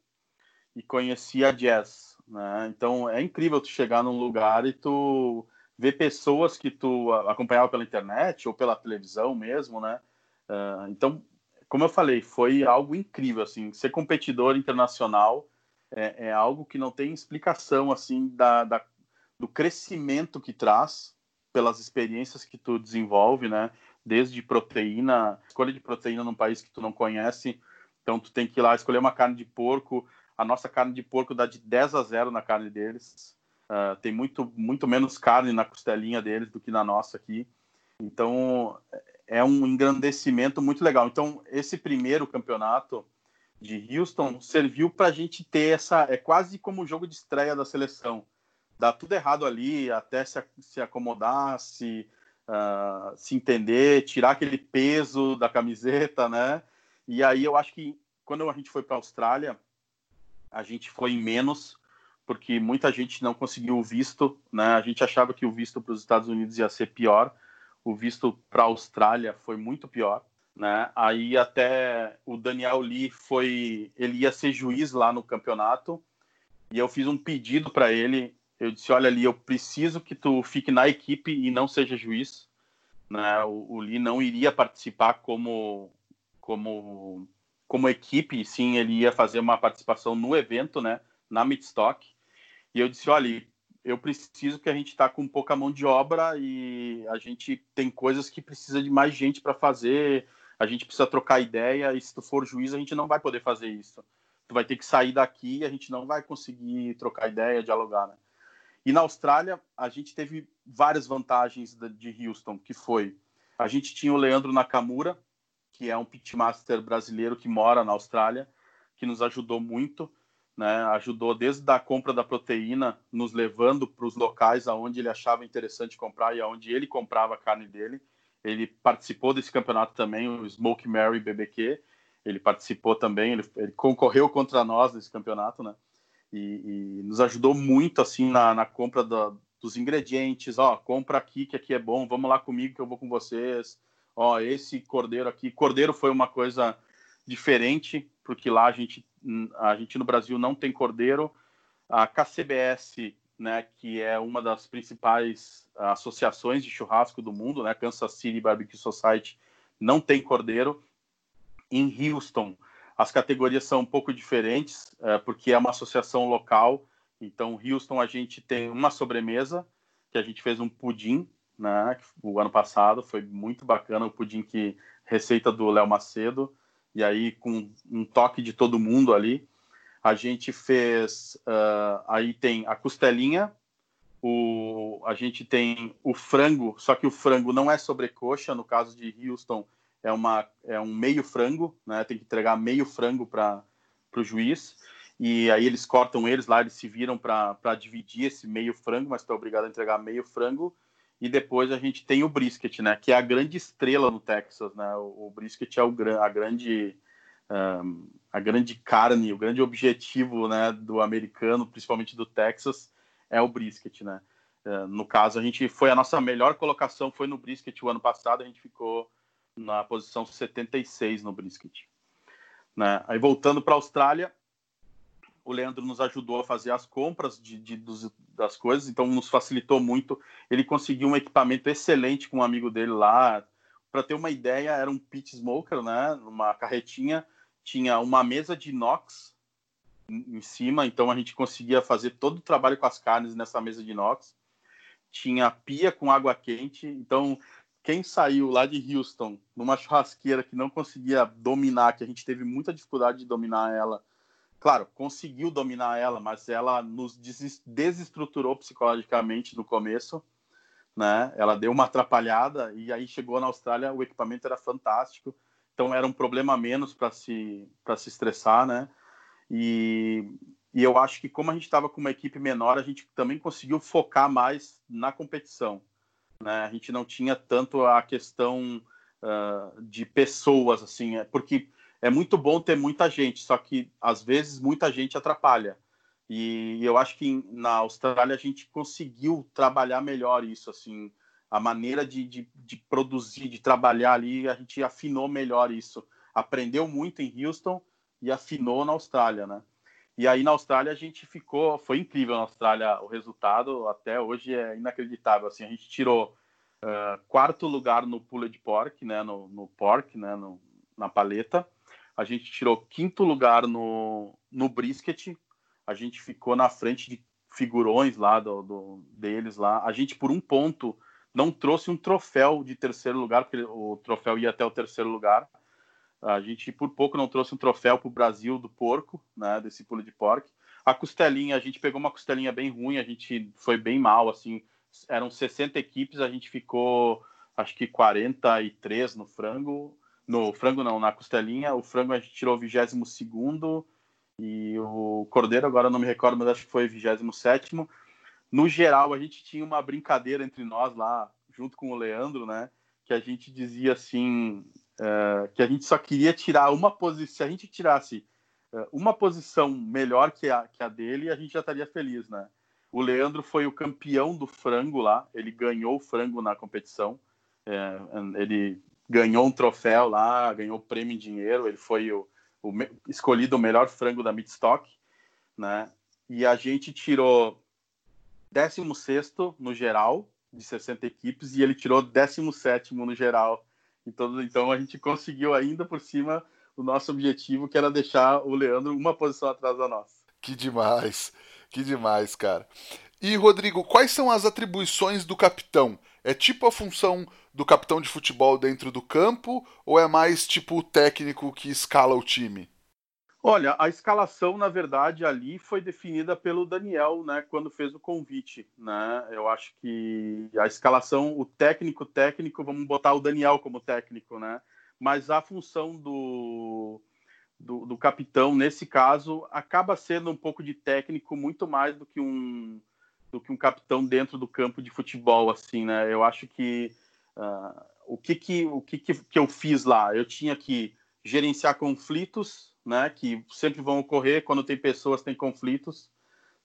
e conheci a Jazz né? Então é incrível tu chegar num lugar e tu ver pessoas que tu acompanhava pela internet ou pela televisão mesmo, né? Uh, então, como eu falei, foi algo incrível assim. Ser competidor internacional é, é algo que não tem explicação assim da, da, do crescimento que traz pelas experiências que tu desenvolve, né? Desde proteína, escolha de proteína num país que tu não conhece, então tu tem que ir lá escolher uma carne de porco, a nossa carne de porco dá de 10 a 0 na carne deles. Uh, tem muito, muito menos carne na costelinha deles do que na nossa aqui. Então, é um engrandecimento muito legal. Então, esse primeiro campeonato de Houston serviu para a gente ter essa. É quase como o jogo de estreia da seleção. Dá tudo errado ali, até se, se acomodar, se, uh, se entender, tirar aquele peso da camiseta, né? E aí eu acho que quando a gente foi para a Austrália, a gente foi em menos, porque muita gente não conseguiu o visto, né? A gente achava que o visto para os Estados Unidos ia ser pior, o visto para a Austrália foi muito pior, né? Aí até o Daniel Lee foi, ele ia ser juiz lá no campeonato, e eu fiz um pedido para ele, eu disse, olha ali, eu preciso que tu fique na equipe e não seja juiz, né? O, o Lee não iria participar como como como equipe, sim, ele ia fazer uma participação no evento, né, na Midstock. E eu disse, olha, eu preciso que a gente está com pouca mão de obra e a gente tem coisas que precisa de mais gente para fazer, a gente precisa trocar ideia e se tu for juiz a gente não vai poder fazer isso. Tu vai ter que sair daqui e a gente não vai conseguir trocar ideia, dialogar, né? E na Austrália a gente teve várias vantagens de Houston, que foi a gente tinha o Leandro Nakamura, que é um pitmaster brasileiro que mora na Austrália, que nos ajudou muito, né? Ajudou desde a compra da proteína, nos levando para os locais aonde ele achava interessante comprar e aonde ele comprava a carne dele. Ele participou desse campeonato também, o Smoke Mary BBQ. Ele participou também, ele, ele concorreu contra nós nesse campeonato, né? E, e nos ajudou muito assim na, na compra da, dos ingredientes. Ó, compra aqui que aqui é bom. Vamos lá comigo que eu vou com vocês ó, esse cordeiro aqui. Cordeiro foi uma coisa diferente, porque lá a gente, a gente no Brasil não tem cordeiro. A KCBS, né, que é uma das principais associações de churrasco do mundo, né, Kansas City Barbecue Society, não tem cordeiro. Em Houston, as categorias são um pouco diferentes, é, porque é uma associação local. Então, Houston, a gente tem uma sobremesa, que a gente fez um pudim, né? O ano passado foi muito bacana o pudim que receita do Léo Macedo e aí com um toque de todo mundo ali a gente fez uh, aí tem a costelinha o a gente tem o frango só que o frango não é sobrecoxa no caso de Houston é uma é um meio frango né tem que entregar meio frango para o juiz e aí eles cortam eles lá eles se viram para dividir esse meio frango mas está obrigado a entregar meio frango e depois a gente tem o brisket, né? Que é a grande estrela no Texas, né? O, o brisket é o, a grande um, a grande carne, o grande objetivo, né? Do americano, principalmente do Texas, é o brisket, né? Uh, no caso, a gente foi a nossa melhor colocação foi no brisket o ano passado, a gente ficou na posição 76 no brisket. Né? Aí voltando para a Austrália, o Leandro nos ajudou a fazer as compras de, de dos, das coisas, então nos facilitou muito. Ele conseguiu um equipamento excelente com um amigo dele lá. Para ter uma ideia, era um pit smoker, né? Uma carretinha, tinha uma mesa de inox em cima, então a gente conseguia fazer todo o trabalho com as carnes nessa mesa de inox. Tinha pia com água quente, então quem saiu lá de Houston numa churrasqueira que não conseguia dominar, que a gente teve muita dificuldade de dominar ela, claro, conseguiu dominar ela, mas ela nos desestruturou psicologicamente no começo, né? Ela deu uma atrapalhada e aí chegou na Austrália, o equipamento era fantástico, então era um problema menos para se para se estressar, né? E e eu acho que como a gente estava com uma equipe menor, a gente também conseguiu focar mais na competição. Né? A gente não tinha tanto a questão uh, de pessoas, assim, é, porque é muito bom ter muita gente, só que às vezes muita gente atrapalha. E eu acho que na Austrália a gente conseguiu trabalhar melhor isso, assim, a maneira de, de, de produzir, de trabalhar ali, a gente afinou melhor isso. Aprendeu muito em Houston e afinou na Austrália, né? E aí na Austrália a gente ficou, foi incrível na Austrália o resultado, até hoje é inacreditável. Assim, a gente tirou uh, quarto lugar no pulled pork, né, no, no pork, né, no, na paleta. A gente tirou quinto lugar no, no brisket. A gente ficou na frente de figurões lá do, do, deles lá. A gente por um ponto não trouxe um troféu de terceiro lugar, porque o troféu ia até o terceiro lugar. A gente, por pouco, não trouxe um troféu para o Brasil do porco, né, desse pulo de porco. A costelinha, a gente pegou uma costelinha bem ruim, a gente foi bem mal, assim, eram 60 equipes, a gente ficou, acho que 43 no frango, no frango não, na costelinha, o frango a gente tirou o 22 e o cordeiro, agora não me recordo, mas acho que foi 27 No geral, a gente tinha uma brincadeira entre nós lá, junto com o Leandro, né, que a gente dizia assim, é, que a gente só queria tirar uma posição. Se a gente tirasse é, uma posição melhor que a, que a dele, a gente já estaria feliz, né? O Leandro foi o campeão do frango lá, ele ganhou o frango na competição, é, ele ganhou um troféu lá, ganhou prêmio em dinheiro, ele foi o, o escolhido o melhor frango da Midstock, né? E a gente tirou 16 no geral, de 60 equipes, e ele tirou 17 no geral então, então a gente conseguiu ainda por cima o nosso objetivo, que era deixar o Leandro uma posição atrás da nossa. Que demais, que demais, cara. E, Rodrigo, quais são as atribuições do capitão? É tipo a função do capitão de futebol dentro do campo ou é mais tipo o técnico que escala o time? Olha, a escalação, na verdade, ali foi definida pelo Daniel, né, quando fez o convite, né? Eu acho que a escalação, o técnico técnico, vamos botar o Daniel como técnico, né? Mas a função do, do, do capitão, nesse caso, acaba sendo um pouco de técnico muito mais do que um do que um capitão dentro do campo de futebol, assim, né? Eu acho que uh, o que que o que, que que eu fiz lá? Eu tinha que gerenciar conflitos né, que sempre vão ocorrer quando tem pessoas, tem conflitos,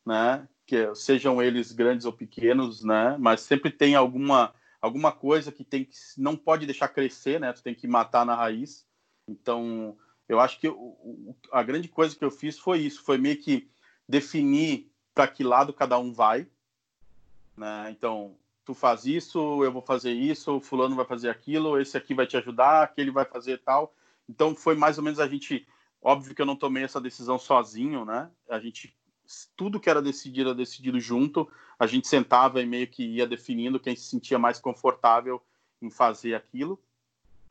né, que sejam eles grandes ou pequenos, né, mas sempre tem alguma alguma coisa que tem que não pode deixar crescer, né, tu tem que matar na raiz. Então, eu acho que a grande coisa que eu fiz foi isso, foi meio que definir para que lado cada um vai, né? Então, tu faz isso, eu vou fazer isso, o fulano vai fazer aquilo, esse aqui vai te ajudar, aquele vai fazer tal. Então, foi mais ou menos a gente Óbvio que eu não tomei essa decisão sozinho, né? A gente tudo que era decidido era decidido junto. A gente sentava e meio que ia definindo quem se sentia mais confortável em fazer aquilo,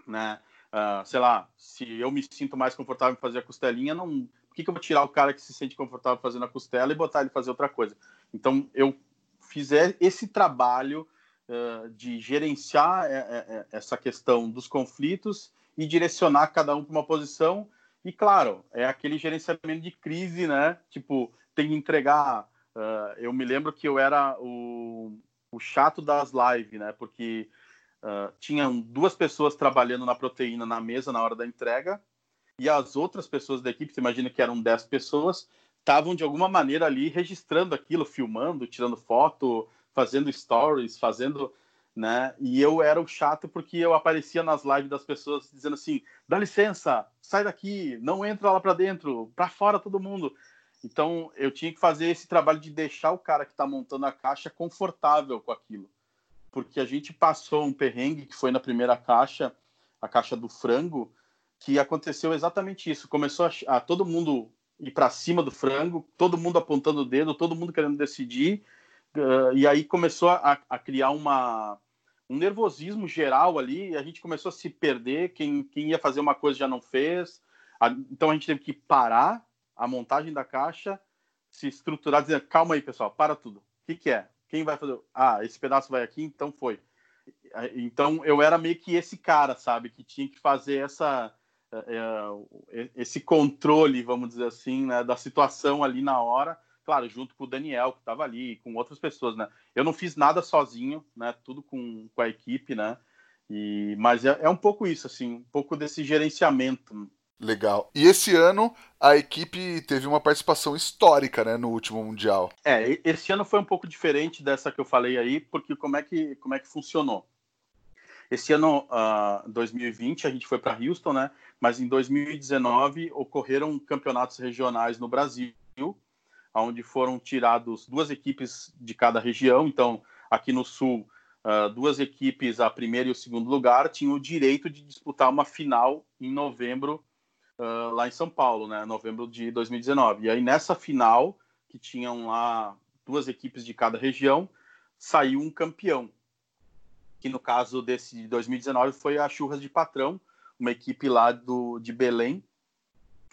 né? Uh, sei lá, se eu me sinto mais confortável em fazer a costelinha, não, por que, que eu vou tirar o cara que se sente confortável fazendo a costela e botar ele fazer outra coisa? Então eu fiz esse trabalho uh, de gerenciar é, é, é, essa questão dos conflitos e direcionar cada um para uma posição e claro, é aquele gerenciamento de crise, né? Tipo, tem que entregar. Uh, eu me lembro que eu era o, o chato das lives, né? Porque uh, tinham duas pessoas trabalhando na proteína na mesa na hora da entrega e as outras pessoas da equipe, você imagina que eram 10 pessoas, estavam de alguma maneira ali registrando aquilo, filmando, tirando foto, fazendo stories, fazendo né? E eu era o chato porque eu aparecia nas lives das pessoas dizendo assim: dá licença, sai daqui, não entra lá para dentro, para fora todo mundo. Então eu tinha que fazer esse trabalho de deixar o cara que está montando a caixa confortável com aquilo, porque a gente passou um perrengue que foi na primeira caixa, a caixa do frango, que aconteceu exatamente isso. Começou a, a todo mundo ir para cima do frango, todo mundo apontando o dedo, todo mundo querendo decidir. Uh, e aí começou a, a criar uma, um nervosismo geral ali, a gente começou a se perder, quem, quem ia fazer uma coisa já não fez, a, então a gente teve que parar a montagem da caixa, se estruturar, dizer, calma aí pessoal, para tudo, o que, que é? Quem vai fazer? Ah, esse pedaço vai aqui, então foi. Então eu era meio que esse cara, sabe, que tinha que fazer essa é, esse controle, vamos dizer assim, né, da situação ali na hora, claro, junto com o Daniel, que estava ali, com outras pessoas, né? Eu não fiz nada sozinho, né? Tudo com, com a equipe, né? E, mas é, é um pouco isso, assim, um pouco desse gerenciamento. Legal. E esse ano a equipe teve uma participação histórica, né, no último mundial. É, esse ano foi um pouco diferente dessa que eu falei aí, porque como é que como é que funcionou? Esse ano, uh, ah, 2020, a gente foi para Houston, né? Mas em 2019 ocorreram campeonatos regionais no Brasil, onde foram tirados duas equipes de cada região. Então, aqui no Sul, uh, duas equipes, a primeira e o segundo lugar, tinham o direito de disputar uma final em novembro uh, lá em São Paulo, né? Novembro de 2019. E aí nessa final, que tinham lá duas equipes de cada região, saiu um campeão que no caso desse de 2019 foi a Churras de Patrão, uma equipe lá do, de Belém,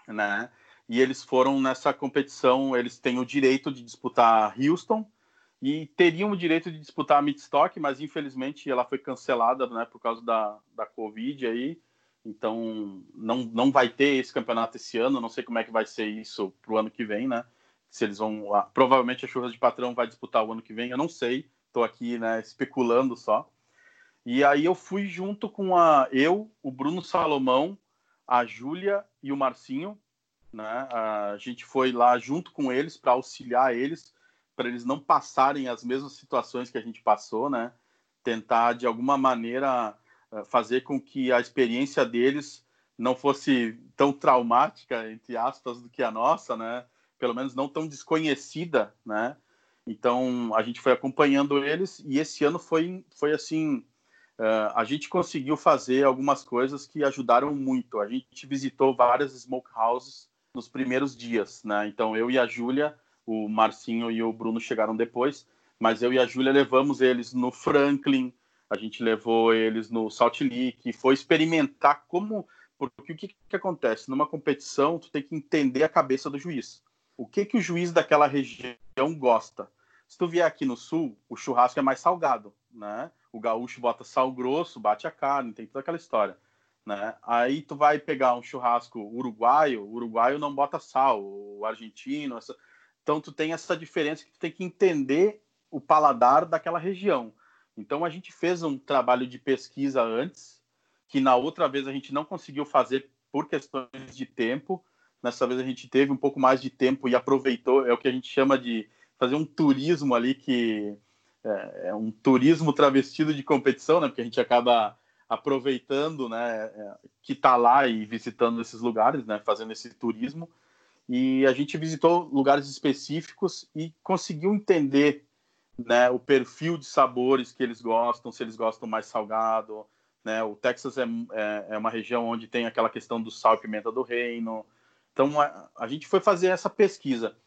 né? E eles foram nessa competição, eles têm o direito de disputar Houston e teriam o direito de disputar a Midstock, mas infelizmente ela foi cancelada, né, por causa da, da Covid aí. Então não, não vai ter esse campeonato esse ano, não sei como é que vai ser isso pro ano que vem, né? Se eles vão, ah, provavelmente a Churras de Patrão vai disputar o ano que vem, eu não sei, estou aqui, né, especulando só. E aí eu fui junto com a eu, o Bruno Salomão, a Júlia e o Marcinho, né? A gente foi lá junto com eles para auxiliar eles, para eles não passarem as mesmas situações que a gente passou, né? Tentar de alguma maneira eh, fazer com que a experiência deles não fosse tão traumática entre aspas do que a nossa, né? Pelo menos não tão desconhecida, né? Então a gente foi acompanhando eles e esse ano foi foi assim Uh, a gente conseguiu fazer algumas coisas que ajudaram muito. A gente visitou várias smokehouses nos primeiros dias, né? Então eu e a Júlia, o Marcinho e o Bruno chegaram depois, mas eu e a Júlia levamos eles no Franklin, a gente levou eles no Salt Lake, foi experimentar como porque o que, que acontece numa competição, tu tem que entender a cabeça do juiz. O que que o juiz daquela região gosta? Se tu vier aqui no sul, o churrasco é mais salgado, né? o gaúcho bota sal grosso, bate a carne, tem toda aquela história. Né? Aí tu vai pegar um churrasco uruguaio, o uruguaio não bota sal, o argentino, essa... então tu tem essa diferença que tu tem que entender o paladar daquela região. Então a gente fez um trabalho de pesquisa antes, que na outra vez a gente não conseguiu fazer por questões de tempo. Nessa vez a gente teve um pouco mais de tempo e aproveitou, é o que a gente chama de fazer um turismo ali que é, é, um turismo travestido de competição, né? Porque a gente acaba aproveitando, né? É, que está lá e visitando esses lugares, né? Fazendo esse turismo. E a gente visitou lugares específicos e conseguiu entender, né? O perfil de sabores que eles gostam, se eles gostam mais salgado, né? O Texas é, é, é uma região onde tem aquela questão do sal e pimenta do reino. Então a, a gente foi fazer essa pesquisa.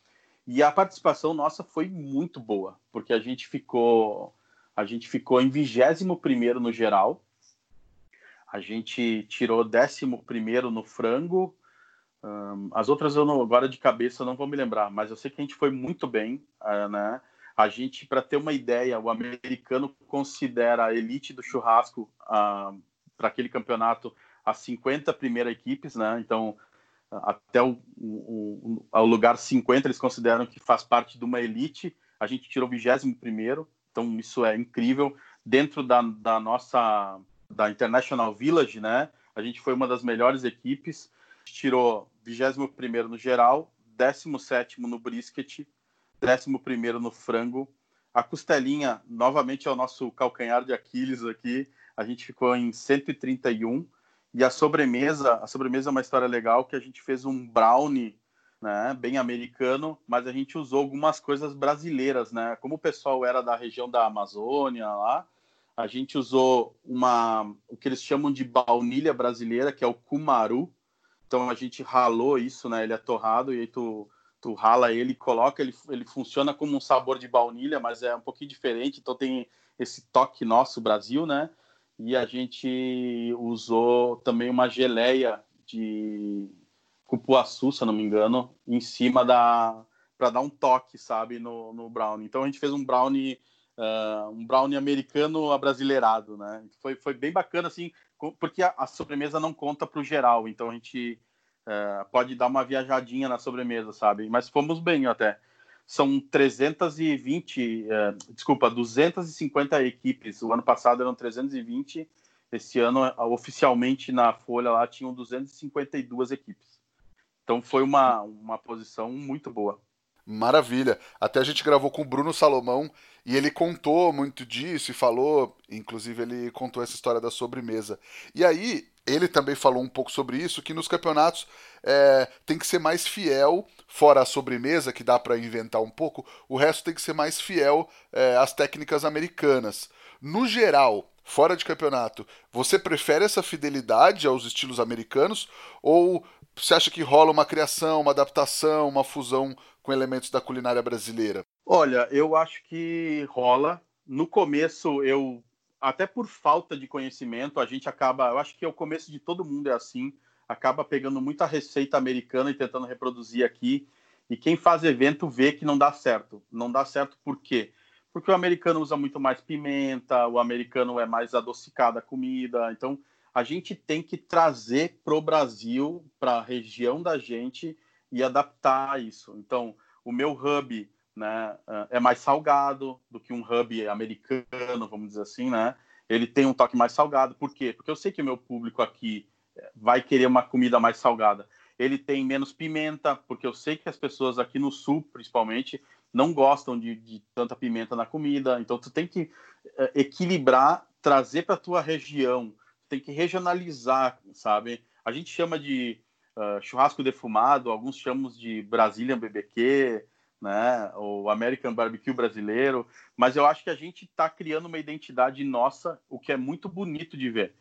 E a participação nossa foi muito boa, porque a gente ficou a gente ficou em 21 primeiro no geral. A gente tirou 11 primeiro no frango. Um, as outras eu não, agora de cabeça não vou me lembrar, mas eu sei que a gente foi muito bem, uh, né? A gente, para ter uma ideia, o americano considera a elite do churrasco uh, para aquele campeonato as 50 primeiras equipes, né? Então, até o, o, o, lugar 50 eles consideram que faz parte de uma elite. A gente tirou o 21 primeiro, então isso é incrível. Dentro da, da nossa da International Village, né? A gente foi uma das melhores equipes. Tirou 21 primeiro no geral, 17 no brisket, 11 primeiro no frango. A costelinha, novamente, é o nosso calcanhar de Aquiles aqui. A gente ficou em 131 e a sobremesa, a sobremesa é uma história legal que a gente fez um brownie, né, bem americano, mas a gente usou algumas coisas brasileiras, né? Como o pessoal era da região da Amazônia lá, a gente usou uma o que eles chamam de baunilha brasileira, que é o cumaru. Então a gente ralou isso, né? Ele é torrado e aí tu tu rala ele coloca, ele, ele funciona como um sabor de baunilha, mas é um pouquinho diferente, então tem esse toque nosso Brasil, né? e a gente usou também uma geleia de cupuaçu, se não me engano, em cima da para dar um toque, sabe, no, no brownie. Então a gente fez um brownie uh, um brownie americano abrasileirado, né? Foi, foi bem bacana, assim, porque a, a sobremesa não conta para o geral, então a gente uh, pode dar uma viajadinha na sobremesa, sabe? Mas fomos bem até. São 320, uh, desculpa, 250 equipes. O ano passado eram 320, esse ano oficialmente na folha lá tinham 252 equipes. Então foi uma, uma posição muito boa. Maravilha. Até a gente gravou com o Bruno Salomão e ele contou muito disso e falou, inclusive ele contou essa história da sobremesa. E aí, ele também falou um pouco sobre isso, que nos campeonatos é, tem que ser mais fiel, fora a sobremesa, que dá para inventar um pouco, o resto tem que ser mais fiel é, às técnicas americanas. No geral, fora de campeonato, você prefere essa fidelidade aos estilos americanos ou você acha que rola uma criação, uma adaptação, uma fusão com elementos da culinária brasileira? Olha, eu acho que rola. No começo, eu até por falta de conhecimento, a gente acaba, eu acho que é o começo de todo mundo é assim, acaba pegando muita receita americana e tentando reproduzir aqui. E quem faz evento vê que não dá certo. Não dá certo por quê? Porque o americano usa muito mais pimenta, o americano é mais adocicada a comida. Então, a gente tem que trazer para o Brasil, para a região da gente, e adaptar isso. Então, o meu hub né, é mais salgado do que um hub americano, vamos dizer assim, né? Ele tem um toque mais salgado. Por quê? Porque eu sei que o meu público aqui vai querer uma comida mais salgada. Ele tem menos pimenta, porque eu sei que as pessoas aqui no sul, principalmente, não gostam de, de tanta pimenta na comida. Então, tu tem que é, equilibrar, trazer para tua região. Tem que regionalizar, sabe? A gente chama de uh, churrasco defumado, alguns chamam de Brazilian BBQ, né, o American Barbecue brasileiro, mas eu acho que a gente está criando uma identidade nossa, o que é muito bonito de ver,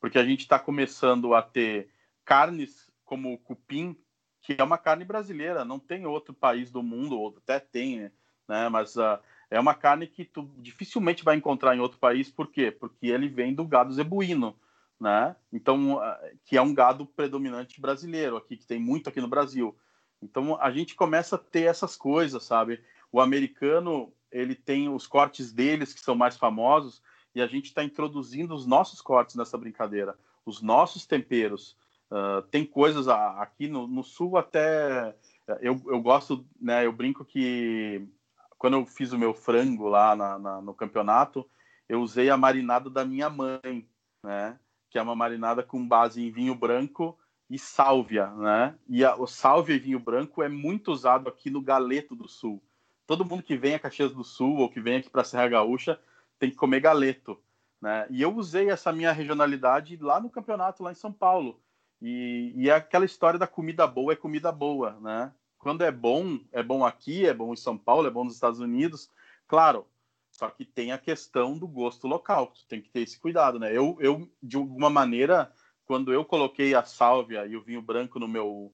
porque a gente está começando a ter carnes como o cupim, que é uma carne brasileira, não tem outro país do mundo, ou até tem, né, mas uh, é uma carne que tu dificilmente vai encontrar em outro país, por quê? Porque ele vem do gado zebuíno, né? Então, que é um gado predominante brasileiro aqui, que tem muito aqui no Brasil. Então, a gente começa a ter essas coisas, sabe? O americano, ele tem os cortes deles que são mais famosos e a gente está introduzindo os nossos cortes nessa brincadeira, os nossos temperos. Uh, tem coisas aqui no, no, sul até eu, eu gosto, né? Eu brinco que quando eu fiz o meu frango lá na, na, no campeonato, eu usei a marinada da minha mãe, né? Que é uma marinada com base em vinho branco e sálvia, né? E a, o sálvia e vinho branco é muito usado aqui no Galeto do Sul. Todo mundo que vem a Caxias do Sul ou que vem aqui para Serra Gaúcha tem que comer galeto, né? E eu usei essa minha regionalidade lá no campeonato lá em São Paulo. E, e é aquela história da comida boa é comida boa, né? Quando é bom, é bom aqui, é bom em São Paulo, é bom nos Estados Unidos. Claro, só que tem a questão do gosto local, tu tem que ter esse cuidado, né? Eu, eu de alguma maneira, quando eu coloquei a sálvia e o vinho branco no meu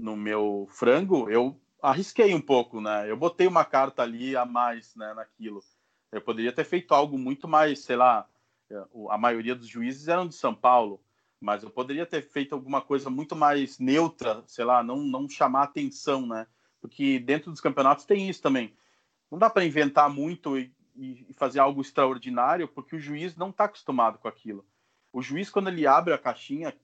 no meu frango, eu arrisquei um pouco, né? Eu botei uma carta ali a mais, né, naquilo. Eu poderia ter feito algo muito mais, sei lá, a maioria dos juízes eram de São Paulo, mas eu poderia ter feito alguma coisa muito mais neutra, sei lá, não não chamar atenção, né? Porque dentro dos campeonatos tem isso também. Não dá para inventar muito e e fazer algo extraordinário, porque o juiz não está acostumado com aquilo. O juiz, quando ele abre a caixinha,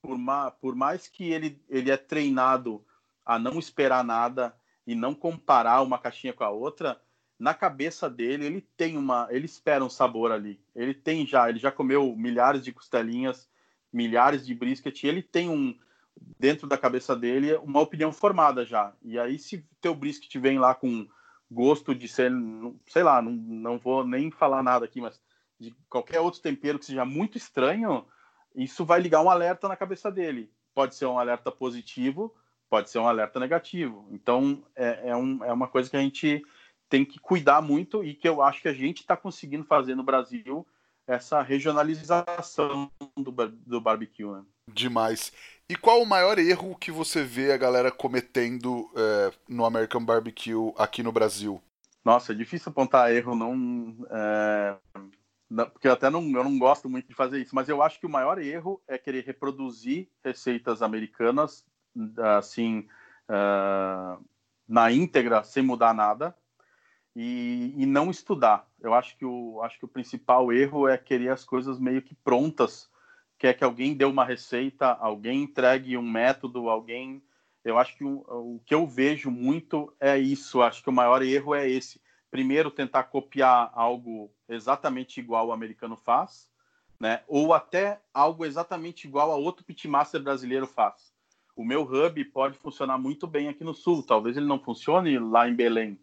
por, ma, por mais que ele, ele é treinado a não esperar nada e não comparar uma caixinha com a outra, na cabeça dele ele tem uma, ele espera um sabor ali. Ele tem já, ele já comeu milhares de costelinhas, milhares de brisket, ele tem um dentro da cabeça dele uma opinião formada já. E aí se teu brisket vem lá com gosto de ser, sei lá, não, não vou nem falar nada aqui, mas de qualquer outro tempero que seja muito estranho, isso vai ligar um alerta na cabeça dele. Pode ser um alerta positivo, pode ser um alerta negativo. Então, é, é, um, é uma coisa que a gente tem que cuidar muito e que eu acho que a gente está conseguindo fazer no Brasil essa regionalização do, do barbecue. Né? Demais. E qual o maior erro que você vê a galera cometendo é, no American Barbecue aqui no Brasil? Nossa, é difícil apontar erro, não, é, não, porque eu até não, eu não gosto muito de fazer isso, mas eu acho que o maior erro é querer reproduzir receitas americanas assim uh, na íntegra, sem mudar nada. e, e não estudar. Eu acho que, o, acho que o principal erro é querer as coisas meio que prontas, quer que alguém dê uma receita, alguém entregue um método, alguém. Eu acho que o, o que eu vejo muito é isso. Acho que o maior erro é esse. Primeiro, tentar copiar algo exatamente igual o americano faz, né? Ou até algo exatamente igual a outro pitmaster brasileiro faz. O meu hub pode funcionar muito bem aqui no sul. Talvez ele não funcione lá em Belém,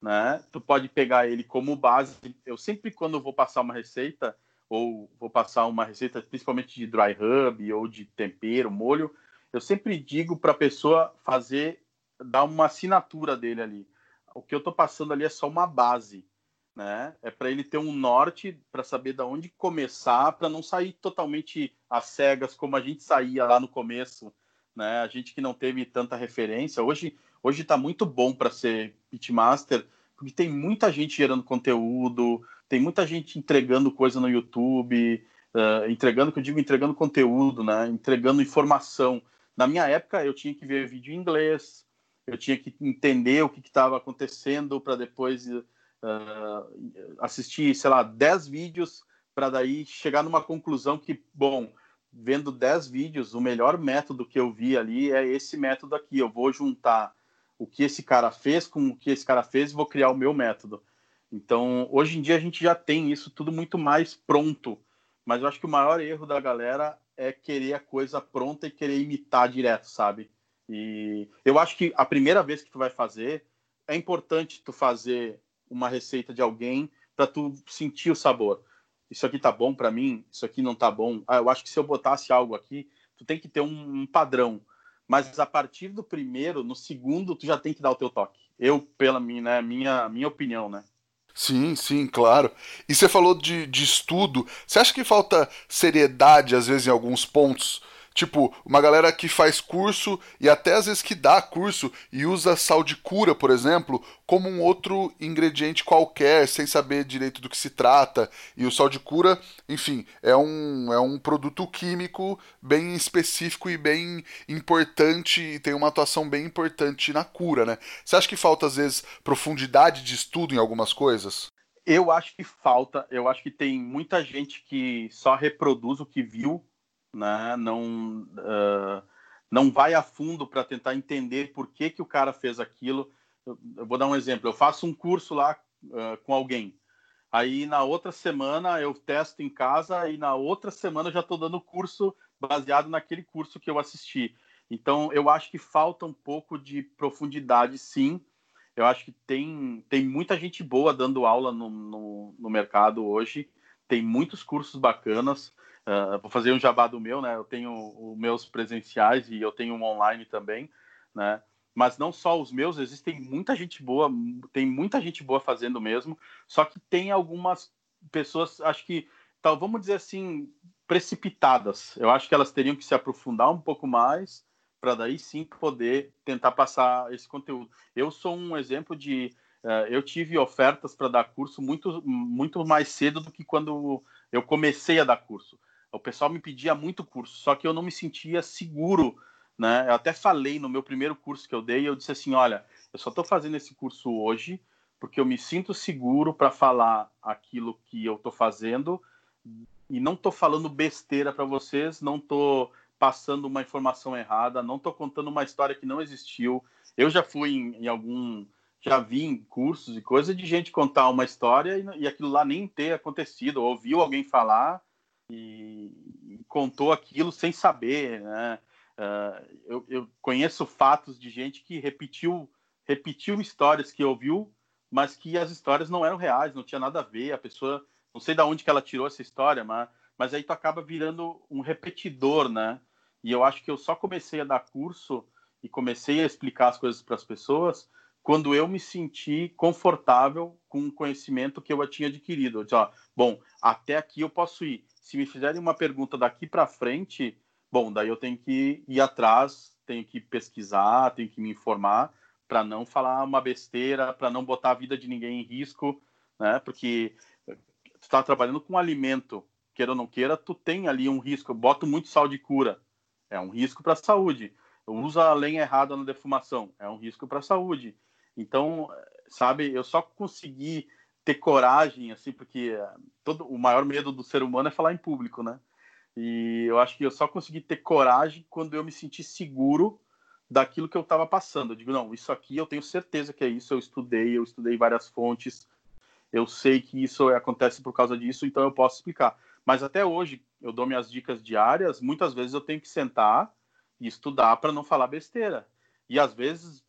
né? Tu pode pegar ele como base. Eu sempre quando vou passar uma receita ou vou passar uma receita principalmente de dry rub ou de tempero, molho, eu sempre digo para a pessoa fazer dar uma assinatura dele ali. O que eu estou passando ali é só uma base, né? É para ele ter um norte para saber da onde começar, para não sair totalmente às cegas como a gente saía lá no começo, né? A gente que não teve tanta referência. Hoje hoje está muito bom para ser pitmaster, porque tem muita gente gerando conteúdo, tem muita gente entregando coisa no YouTube, uh, entregando, que eu digo, entregando conteúdo, né? Entregando informação. Na minha época, eu tinha que ver vídeo em inglês, eu tinha que entender o que estava acontecendo para depois uh, assistir, sei lá, 10 vídeos para daí chegar numa conclusão que, bom, vendo 10 vídeos, o melhor método que eu vi ali é esse método aqui. Eu vou juntar o que esse cara fez com o que esse cara fez e vou criar o meu método. Então, hoje em dia a gente já tem isso tudo muito mais pronto, mas eu acho que o maior erro da galera é querer a coisa pronta e querer imitar direto, sabe? E eu acho que a primeira vez que tu vai fazer, é importante tu fazer uma receita de alguém para tu sentir o sabor. Isso aqui tá bom para mim, isso aqui não tá bom. Ah, eu acho que se eu botasse algo aqui, tu tem que ter um, um padrão mas a partir do primeiro, no segundo, tu já tem que dar o teu toque. Eu, pela minha, né, minha, minha opinião, né? Sim, sim, claro. E você falou de, de estudo. Você acha que falta seriedade, às vezes, em alguns pontos? Tipo, uma galera que faz curso e até às vezes que dá curso e usa sal de cura, por exemplo, como um outro ingrediente qualquer, sem saber direito do que se trata. E o sal de cura, enfim, é um, é um produto químico bem específico e bem importante e tem uma atuação bem importante na cura, né? Você acha que falta, às vezes, profundidade de estudo em algumas coisas? Eu acho que falta. Eu acho que tem muita gente que só reproduz o que viu né? não, uh, não vai a fundo para tentar entender por que, que o cara fez aquilo. Eu, eu vou dar um exemplo: eu faço um curso lá uh, com alguém. Aí na outra semana eu testo em casa e na outra semana eu já estou dando curso baseado naquele curso que eu assisti. Então eu acho que falta um pouco de profundidade, sim. Eu acho que tem, tem muita gente boa dando aula no, no, no mercado hoje. Tem muitos cursos bacanas. Uh, vou fazer um jabá do meu, né? Eu tenho os meus presenciais e eu tenho um online também, né? Mas não só os meus, existem muita gente boa, tem muita gente boa fazendo mesmo, só que tem algumas pessoas, acho que, tal, vamos dizer assim, precipitadas. Eu acho que elas teriam que se aprofundar um pouco mais para daí sim poder tentar passar esse conteúdo. Eu sou um exemplo de uh, eu tive ofertas para dar curso muito muito mais cedo do que quando eu comecei a dar curso. O pessoal me pedia muito curso, só que eu não me sentia seguro, né? Eu até falei no meu primeiro curso que eu dei, eu disse assim, olha, eu só estou fazendo esse curso hoje porque eu me sinto seguro para falar aquilo que eu estou fazendo e não estou falando besteira para vocês, não estou passando uma informação errada, não estou contando uma história que não existiu. Eu já fui em, em algum, já vi em cursos e coisas de gente contar uma história e, e aquilo lá nem ter acontecido, ouviu alguém falar e, e contou aquilo sem saber, né? Uh, eu, eu, conheço fatos de gente que repetiu repetiu histórias que ouviu, mas que as histórias não eram reais, não tinha nada a ver. A pessoa, não sei de onde que ela tirou essa história, mas, mas aí tu acaba virando um repetidor, né? E eu acho que eu só comecei a dar curso e comecei a explicar as coisas para as pessoas quando eu me senti confortável com o conhecimento que eu tinha adquirido. Eu disse, ó, bom, até aqui eu posso ir se me fizerem uma pergunta daqui para frente, bom, daí eu tenho que ir atrás, tenho que pesquisar, tenho que me informar para não falar uma besteira, para não botar a vida de ninguém em risco, né? Porque tu está trabalhando com alimento, queira ou não queira, tu tem ali um risco. Eu boto muito sal de cura, é um risco para a saúde. Usa a lenha errada na defumação, é um risco para a saúde. Então, sabe, eu só consegui ter coragem, assim, porque eh, todo o maior medo do ser humano é falar em público, né? E eu acho que eu só consegui ter coragem quando eu me senti seguro daquilo que eu estava passando. Eu digo, não, isso aqui eu tenho certeza que é isso, eu estudei, eu estudei várias fontes, eu sei que isso acontece por causa disso, então eu posso explicar. Mas até hoje, eu dou minhas dicas diárias, muitas vezes eu tenho que sentar e estudar para não falar besteira. E às vezes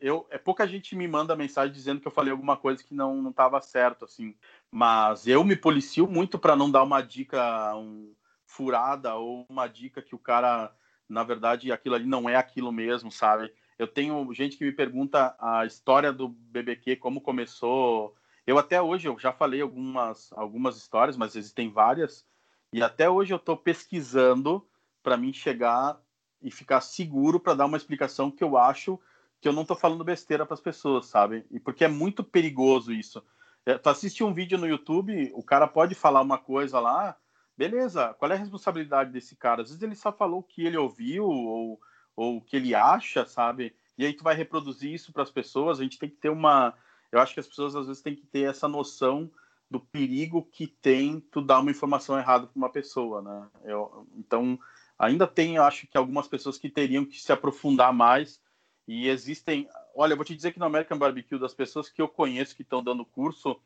eu, é pouca gente me manda mensagem dizendo que eu falei alguma coisa que não estava certo, assim. Mas eu me policio muito para não dar uma dica um, furada ou uma dica que o cara, na verdade, aquilo ali não é aquilo mesmo, sabe? Eu tenho gente que me pergunta a história do BBQ, como começou. Eu até hoje, eu já falei algumas, algumas histórias, mas existem várias. E até hoje eu estou pesquisando para mim chegar e ficar seguro para dar uma explicação que eu acho que eu não estou falando besteira para as pessoas, sabe? E porque é muito perigoso isso. É, tu assiste um vídeo no YouTube, o cara pode falar uma coisa lá, beleza, qual é a responsabilidade desse cara? Às vezes ele só falou o que ele ouviu ou, ou o que ele acha, sabe? E aí tu vai reproduzir isso para as pessoas, a gente tem que ter uma... Eu acho que as pessoas às vezes têm que ter essa noção do perigo que tem tu dar uma informação errada para uma pessoa, né? Eu, então, ainda tem, eu acho que algumas pessoas que teriam que se aprofundar mais e existem, olha, eu vou te dizer que no American Barbecue, das pessoas que eu conheço que estão dando curso,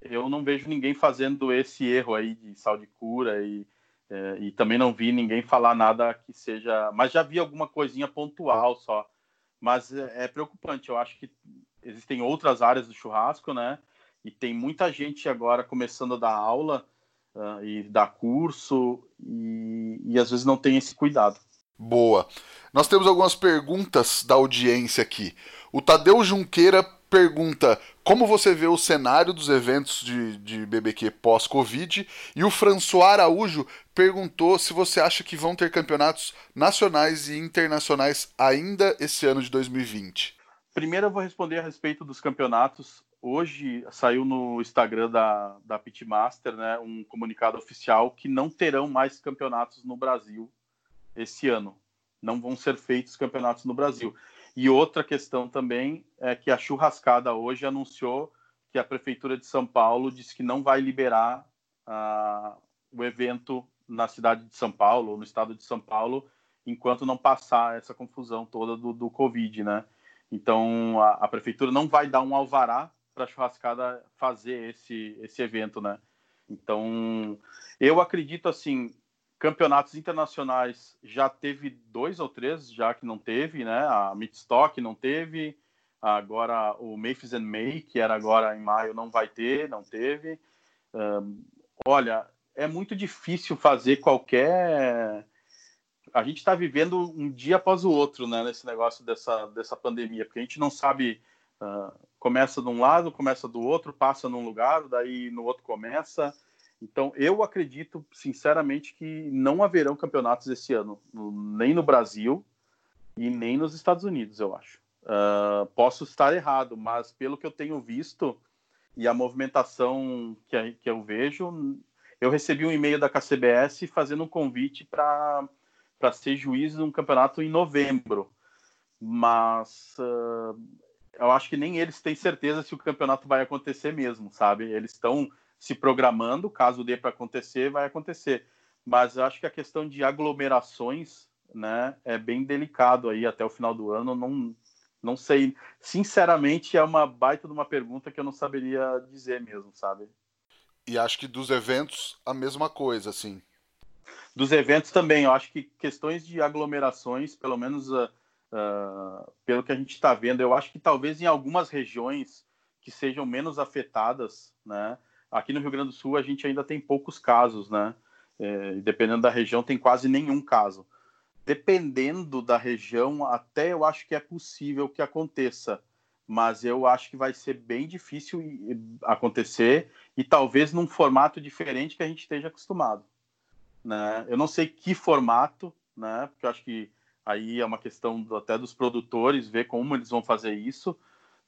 eu não vejo ninguém fazendo esse erro aí de sal de cura e, é, e também não vi ninguém falar nada que seja. Mas já vi alguma coisinha pontual só. Mas é, é preocupante, eu acho que existem outras áreas do churrasco, né? E tem muita gente agora começando a dar aula uh, e dar curso e, e às vezes não tem esse cuidado. Boa. Nós temos algumas perguntas da audiência aqui. O Tadeu Junqueira pergunta como você vê o cenário dos eventos de, de BBQ pós-Covid. E o François Araújo perguntou se você acha que vão ter campeonatos nacionais e internacionais ainda esse ano de 2020. Primeiro eu vou responder a respeito dos campeonatos. Hoje saiu no Instagram da, da Pitmaster né, um comunicado oficial que não terão mais campeonatos no Brasil esse ano. Não vão ser feitos campeonatos no Brasil. E outra questão também é que a churrascada hoje anunciou que a prefeitura de São Paulo disse que não vai liberar uh, o evento na cidade de São Paulo, ou no estado de São Paulo, enquanto não passar essa confusão toda do, do Covid, né? Então a, a prefeitura não vai dar um alvará para a churrascada fazer esse, esse evento, né? Então eu acredito assim campeonatos internacionais já teve dois ou três, já que não teve, né? A Midstock não teve, agora o Memphis and May, que era agora em maio, não vai ter, não teve. Um, olha, é muito difícil fazer qualquer. A gente está vivendo um dia após o outro, né? Nesse negócio dessa, dessa pandemia, porque a gente não sabe. Uh, começa de um lado, começa do outro, passa num lugar, daí no outro começa. Então, eu acredito, sinceramente, que não haverão campeonatos esse ano, nem no Brasil e nem nos Estados Unidos, eu acho. Uh, posso estar errado, mas pelo que eu tenho visto e a movimentação que, que eu vejo, eu recebi um e-mail da KCBS fazendo um convite para ser juiz de um campeonato em novembro. Mas uh, eu acho que nem eles têm certeza se o campeonato vai acontecer mesmo, sabe? Eles estão se programando, caso dê para acontecer, vai acontecer. Mas acho que a questão de aglomerações, né, é bem delicado aí até o final do ano. Não, não sei, sinceramente, é uma baita de uma pergunta que eu não saberia dizer mesmo, sabe? E acho que dos eventos a mesma coisa, assim. Dos eventos também, eu acho que questões de aglomerações, pelo menos uh, uh, pelo que a gente está vendo, eu acho que talvez em algumas regiões que sejam menos afetadas, né? Aqui no Rio Grande do Sul a gente ainda tem poucos casos, né? É, dependendo da região, tem quase nenhum caso. Dependendo da região, até eu acho que é possível que aconteça, mas eu acho que vai ser bem difícil acontecer e talvez num formato diferente que a gente esteja acostumado. Né? Eu não sei que formato, né? Porque eu acho que aí é uma questão até dos produtores ver como eles vão fazer isso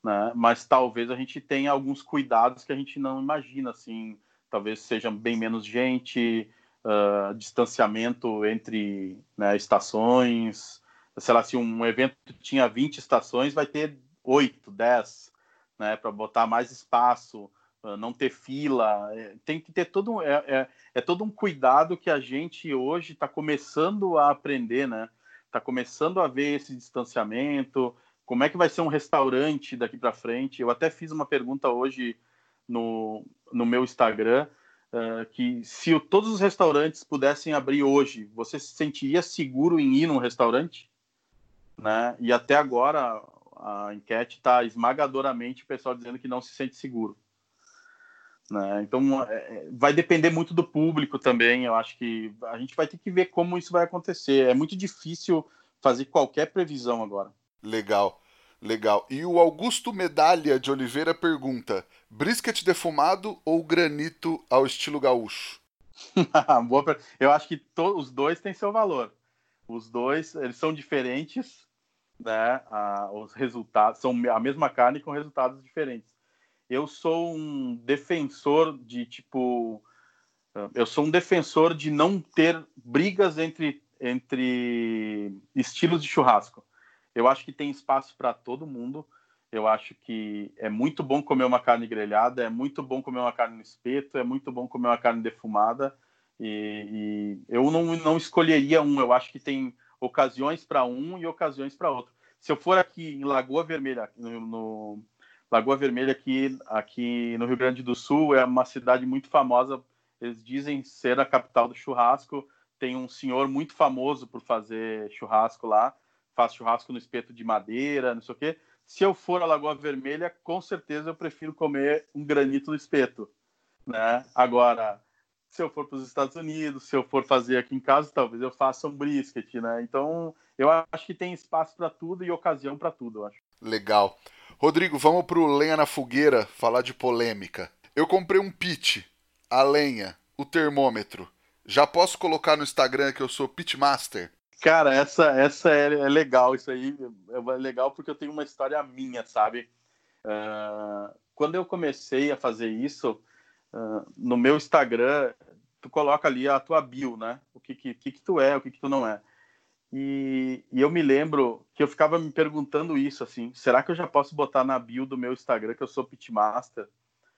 né? Mas talvez a gente tenha alguns cuidados que a gente não imagina, assim, talvez seja bem menos gente, uh, distanciamento entre né, estações, sei lá, se um evento tinha 20 estações, vai ter 8, 10, né, para botar mais espaço, não ter fila, é, tem que ter todo é, é, é todo um cuidado que a gente hoje está começando a aprender, né? Está começando a ver esse distanciamento, como é que vai ser um restaurante daqui para frente. Eu até fiz uma pergunta hoje no, no meu Instagram, uh, que se o, todos os restaurantes pudessem abrir hoje, você se sentiria seguro em ir num restaurante? Né? E até agora a enquete está esmagadoramente o pessoal dizendo que não se sente seguro. Né? Então é, é, vai depender muito do público também. Eu acho que a gente vai ter que ver como isso vai acontecer. É muito difícil fazer qualquer previsão agora. Legal, legal. E o Augusto Medalha de Oliveira pergunta: brisket defumado ou granito ao estilo gaúcho? Eu acho que os dois têm seu valor. Os dois eles são diferentes, né? Ah, os resultados são a mesma carne com resultados diferentes eu sou um defensor de tipo eu sou um defensor de não ter brigas entre entre estilos de churrasco. Eu acho que tem espaço para todo mundo. Eu acho que é muito bom comer uma carne grelhada, é muito bom comer uma carne no espeto, é muito bom comer uma carne defumada. E, e eu não, não escolheria um. Eu acho que tem ocasiões para um e ocasiões para outro. Se eu for aqui em Lagoa Vermelha, no, no Lagoa Vermelha aqui, aqui no Rio Grande do Sul é uma cidade muito famosa. Eles dizem ser a capital do churrasco. Tem um senhor muito famoso por fazer churrasco lá. Faz churrasco no espeto de madeira, não sei o quê. Se eu for à Lagoa Vermelha, com certeza eu prefiro comer um granito no espeto, né? Agora, se eu for para os Estados Unidos, se eu for fazer aqui em casa, talvez eu faça um brisket, né? Então, eu acho que tem espaço para tudo e ocasião para tudo, eu acho. Legal. Rodrigo, vamos pro Lenha na Fogueira falar de polêmica. Eu comprei um pit, a lenha, o termômetro. Já posso colocar no Instagram que eu sou pitmaster? Cara, essa, essa é, é, legal, isso aí é legal porque eu tenho uma história minha, sabe? Uh, quando eu comecei a fazer isso, uh, no meu Instagram, tu coloca ali a tua bio, né? O que, que, que, que tu é, o que, que tu não é. E, e, eu me lembro que eu ficava me perguntando isso, assim, será que eu já posso botar na bio do meu Instagram que eu sou pitmaster?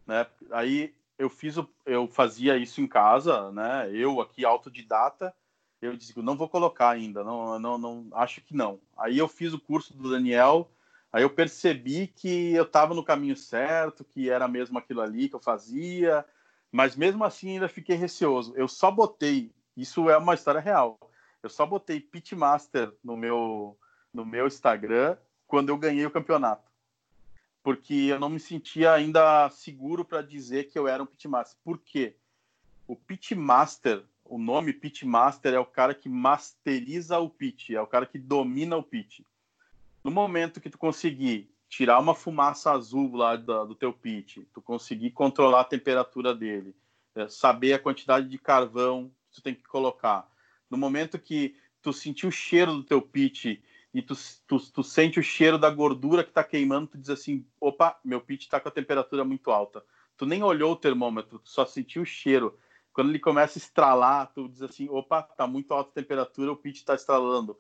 Né? Aí eu fiz, o, eu fazia isso em casa, né? Eu aqui autodidata, eu disse que não vou colocar ainda, não, não, não, acho que não. Aí eu fiz o curso do Daniel, aí eu percebi que eu estava no caminho certo, que era mesmo aquilo ali que eu fazia, mas mesmo assim ainda fiquei receoso. Eu só botei, isso é uma história real eu só botei Pitmaster no meu, no meu Instagram quando eu ganhei o campeonato. Porque eu não me sentia ainda seguro para dizer que eu era um Pitmaster. Por quê? O Pitmaster, o nome Pitmaster é o cara que masteriza o pitch, é o cara que domina o pitch. No momento que tu conseguir tirar uma fumaça azul lá do, do teu pitch, tu conseguir controlar a temperatura dele, é, saber a quantidade de carvão que tu tem que colocar, no momento que tu sentir o cheiro do teu pitch e tu, tu, tu sente o cheiro da gordura que está queimando, tu diz assim, opa, meu pitch está com a temperatura muito alta. Tu nem olhou o termômetro, tu só sentiu o cheiro. Quando ele começa a estralar, tu diz assim, opa, tá muito alta a temperatura, o pitch está estralando.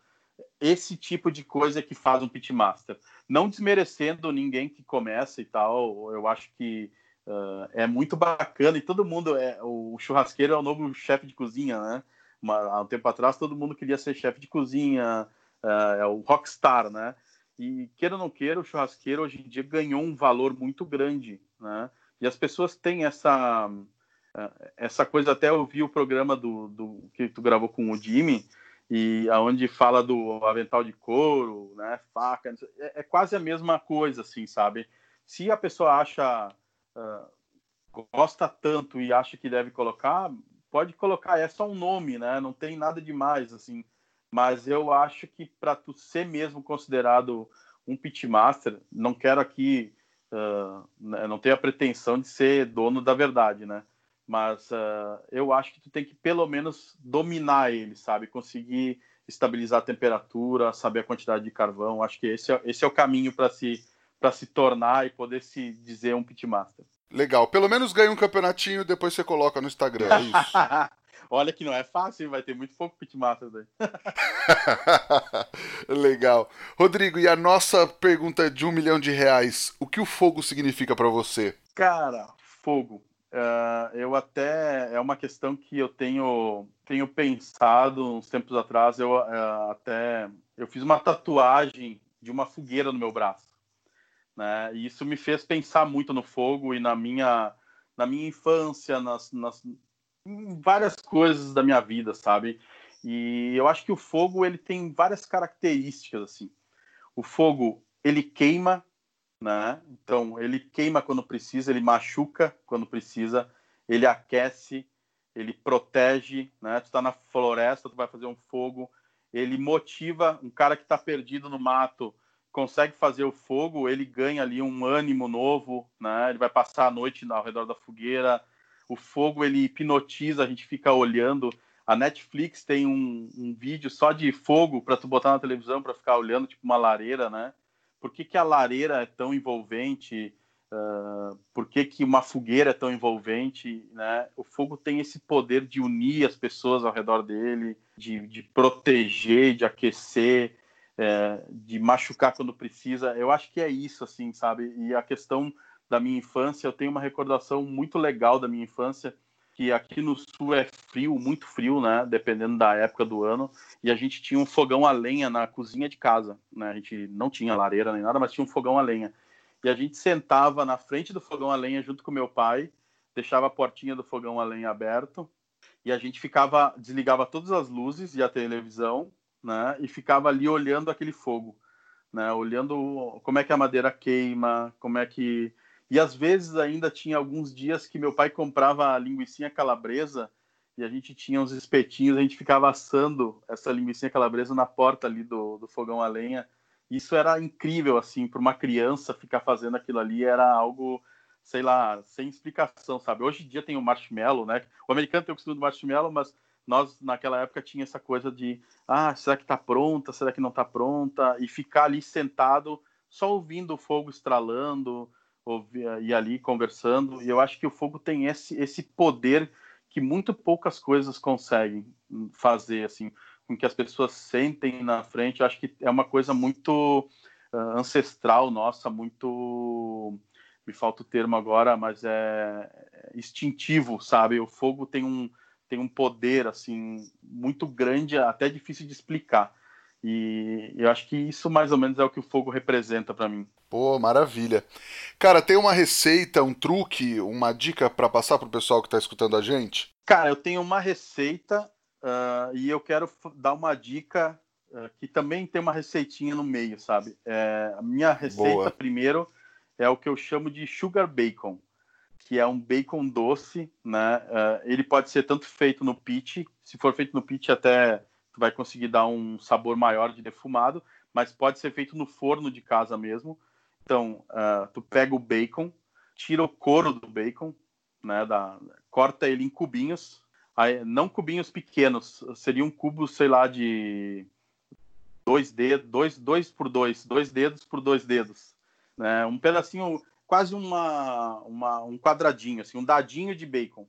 Esse tipo de coisa que faz um pitmaster. Não desmerecendo ninguém que começa e tal, eu acho que uh, é muito bacana e todo mundo, é, o churrasqueiro é o novo chefe de cozinha, né? uma, há um tempo atrás todo mundo queria ser chefe de cozinha, uh, é o rockstar, né? E queira ou não queira, o churrasqueiro hoje em dia ganhou um valor muito grande, né? E as pessoas têm essa essa coisa até eu vi o programa do, do que tu gravou com o Jimmy e aonde fala do avental de couro, né? Faca, é, é quase a mesma coisa, assim, sabe? Se a pessoa acha uh, gosta tanto e acha que deve colocar, pode colocar, é só um nome, né? Não tem nada demais, assim. Mas eu acho que para tu ser mesmo considerado um pitmaster, não quero aqui, uh, não tenho a pretensão de ser dono da verdade, né? Mas uh, eu acho que tu tem que pelo menos dominar ele, sabe? Conseguir estabilizar a temperatura, saber a quantidade de carvão. Acho que esse é, esse é o caminho para se para se tornar e poder se dizer um pitmaster. Legal. Pelo menos ganha um campeonatinho depois você coloca no Instagram. É isso. Olha que não é fácil, vai ter muito pouco pitmaster daí. Legal. Rodrigo, e a nossa pergunta de um milhão de reais, o que o fogo significa para você? Cara, fogo. Uh, eu até é uma questão que eu tenho tenho pensado uns tempos atrás. Eu uh, até eu fiz uma tatuagem de uma fogueira no meu braço, né? E isso me fez pensar muito no fogo e na minha na minha infância, nas, nas várias coisas da minha vida, sabe? E eu acho que o fogo ele tem várias características assim. O fogo ele queima, né? Então ele queima quando precisa, ele machuca quando precisa, ele aquece, ele protege, né? Tu está na floresta, tu vai fazer um fogo, ele motiva um cara que está perdido no mato, consegue fazer o fogo, ele ganha ali um ânimo novo, né? Ele vai passar a noite ao redor da fogueira. O fogo ele hipnotiza, a gente fica olhando. A Netflix tem um, um vídeo só de fogo para tu botar na televisão para ficar olhando, tipo uma lareira, né? Por que, que a lareira é tão envolvente, uh, por que, que uma fogueira é tão envolvente, né? O fogo tem esse poder de unir as pessoas ao redor dele, de, de proteger, de aquecer, é, de machucar quando precisa. Eu acho que é isso, assim, sabe? E a questão da minha infância, eu tenho uma recordação muito legal da minha infância, que aqui no sul é frio, muito frio, né? Dependendo da época do ano. E a gente tinha um fogão a lenha na cozinha de casa, né? A gente não tinha lareira nem nada, mas tinha um fogão a lenha. E a gente sentava na frente do fogão a lenha junto com meu pai, deixava a portinha do fogão a lenha aberto e a gente ficava desligava todas as luzes e a televisão, né? E ficava ali olhando aquele fogo, né? Olhando como é que a madeira queima, como é que e às vezes ainda tinha alguns dias que meu pai comprava a linguiça calabresa e a gente tinha uns espetinhos, a gente ficava assando essa linguiça calabresa na porta ali do, do fogão a lenha. Isso era incrível, assim, para uma criança ficar fazendo aquilo ali era algo, sei lá, sem explicação, sabe? Hoje em dia tem o marshmallow, né? O americano tem o costume do marshmallow, mas nós naquela época tinha essa coisa de, ah, será que está pronta? Será que não está pronta? E ficar ali sentado, só ouvindo o fogo estralando, ouvir, ir ali conversando. E eu acho que o fogo tem esse, esse poder que muito poucas coisas conseguem fazer, assim, com que as pessoas sentem na frente. Eu acho que é uma coisa muito uh, ancestral nossa, muito. Me falta o termo agora, mas é, é instintivo, sabe? O fogo tem um, tem um poder, assim, muito grande, até difícil de explicar. E eu acho que isso mais ou menos é o que o fogo representa para mim. Pô, maravilha. Cara, tem uma receita, um truque, uma dica para passar pro pessoal que tá escutando a gente? Cara, eu tenho uma receita uh, e eu quero dar uma dica uh, que também tem uma receitinha no meio, sabe? É, a minha receita, Boa. primeiro, é o que eu chamo de sugar bacon, que é um bacon doce, né? Uh, ele pode ser tanto feito no pit, se for feito no pit até vai conseguir dar um sabor maior de defumado, mas pode ser feito no forno de casa mesmo. Então, uh, tu pega o bacon, tira o couro do bacon, né, da, corta ele em cubinhos, aí, não cubinhos pequenos, seria um cubo, sei lá, de dois dedos, dois, dois por dois, dois dedos por dois dedos, né, um pedacinho, quase uma, uma, um quadradinho, assim, um dadinho de bacon.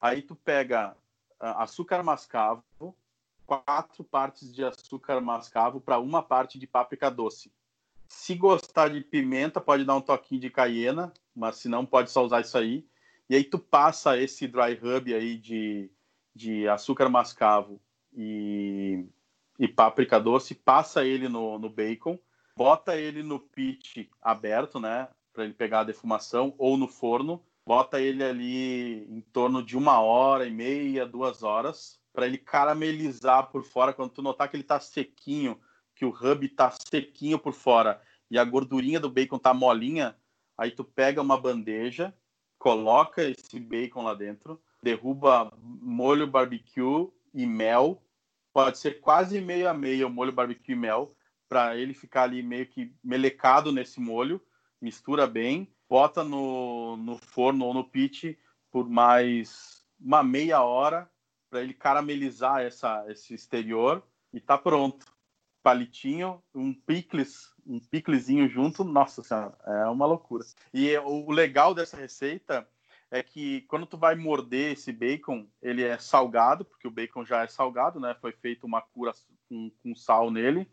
Aí tu pega uh, açúcar mascavo, quatro partes de açúcar mascavo para uma parte de páprica doce. Se gostar de pimenta, pode dar um toquinho de caiena, mas se não, pode só usar isso aí. E aí tu passa esse dry rub aí de, de açúcar mascavo e, e páprica doce, passa ele no, no bacon, bota ele no pit aberto, né, para ele pegar a defumação, ou no forno, bota ele ali em torno de uma hora e meia, duas horas, para ele caramelizar por fora. Quando tu notar que ele tá sequinho, que o hub tá sequinho por fora e a gordurinha do bacon tá molinha, aí tu pega uma bandeja, coloca esse bacon lá dentro, derruba molho barbecue e mel, pode ser quase meio a meio molho barbecue e mel, para ele ficar ali meio que melecado nesse molho, mistura bem, bota no, no forno ou no pit por mais uma meia hora, para ele caramelizar essa, esse exterior e tá pronto. Palitinho, um picles, um piclezinho junto, nossa senhora, é uma loucura. E o legal dessa receita é que quando tu vai morder esse bacon, ele é salgado, porque o bacon já é salgado, né? Foi feita uma cura com, com, sal nele.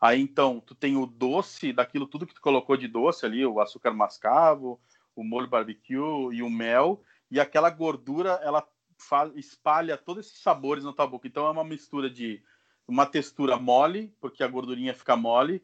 Aí então tu tem o doce daquilo tudo que tu colocou de doce ali, o açúcar mascavo, o molho barbecue e o mel, e aquela gordura ela espalha todos esses sabores na tua boca. Então é uma mistura de uma textura mole, porque a gordurinha fica mole,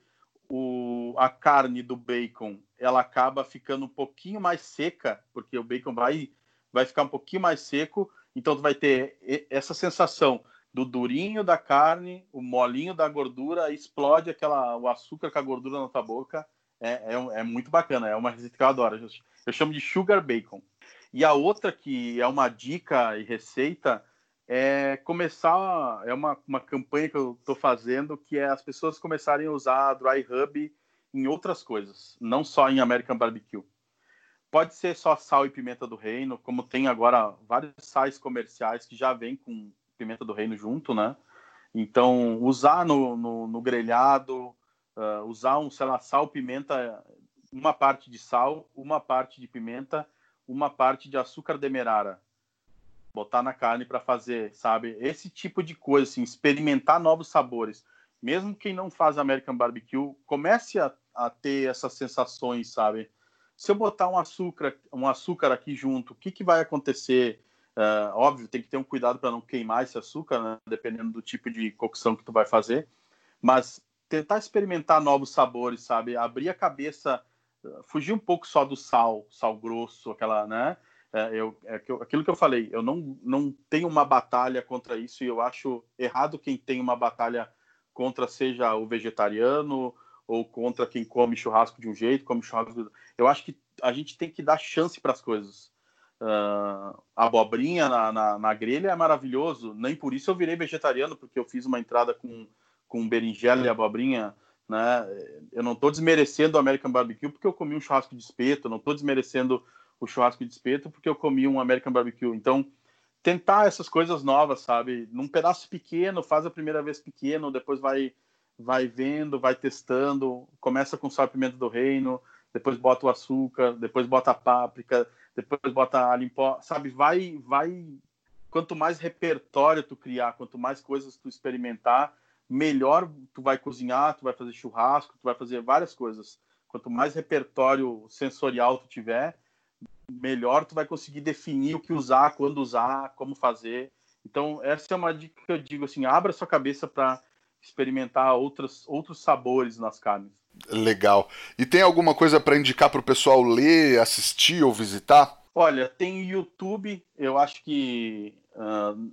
o, a carne do bacon ela acaba ficando um pouquinho mais seca, porque o bacon vai, vai ficar um pouquinho mais seco, então tu vai ter essa sensação do durinho da carne, o molinho da gordura, explode aquela, o açúcar com a gordura na tua boca. É, é, é muito bacana, é uma receita que eu adoro. Eu, eu chamo de sugar bacon. E a outra que é uma dica e receita é começar, é uma, uma campanha que eu estou fazendo, que é as pessoas começarem a usar a Dry Hub em outras coisas, não só em American Barbecue. Pode ser só sal e pimenta do reino, como tem agora vários sais comerciais que já vêm com pimenta do reino junto, né? Então, usar no, no, no grelhado, uh, usar um, sei lá, sal, pimenta, uma parte de sal, uma parte de pimenta, uma parte de açúcar demerara botar na carne para fazer, sabe? Esse tipo de coisa, assim, experimentar novos sabores. Mesmo quem não faz American Barbecue, comece a, a ter essas sensações, sabe? Se eu botar um açúcar, um açúcar aqui junto, o que, que vai acontecer? Uh, óbvio, tem que ter um cuidado para não queimar esse açúcar, né? dependendo do tipo de cocção que tu vai fazer. Mas tentar experimentar novos sabores, sabe? Abrir a cabeça, fugir um pouco só do sal, sal grosso, aquela, né? É, eu, é aquilo que eu falei, eu não, não tenho uma batalha contra isso e eu acho errado quem tem uma batalha contra, seja o vegetariano ou contra quem come churrasco de um jeito, come churrasco. Eu acho que a gente tem que dar chance para as coisas. Uh, abobrinha na, na, na, grelha é maravilhoso, nem por isso eu virei vegetariano, porque eu fiz uma entrada com, com berinjela e abobrinha. Né? Eu não estou desmerecendo o American Barbecue porque eu comi um churrasco de espeto, não estou desmerecendo o churrasco de espeto porque eu comi um American Barbecue. Então, tentar essas coisas novas, sabe? Num pedaço pequeno, faz a primeira vez pequeno, depois vai vai vendo, vai testando, começa com sal e pimenta do reino, depois bota o açúcar, depois bota a páprica, depois bota a limpó, sabe? Vai vai quanto mais repertório tu criar, quanto mais coisas tu experimentar, melhor tu vai cozinhar, tu vai fazer churrasco, tu vai fazer várias coisas. Quanto mais repertório sensorial tu tiver, melhor tu vai conseguir definir o que usar, quando usar, como fazer. Então, essa é uma dica que eu digo assim, abra sua cabeça para experimentar outros, outros sabores nas carnes. Legal. E tem alguma coisa para indicar para o pessoal ler, assistir ou visitar? Olha, tem YouTube, eu acho que uh,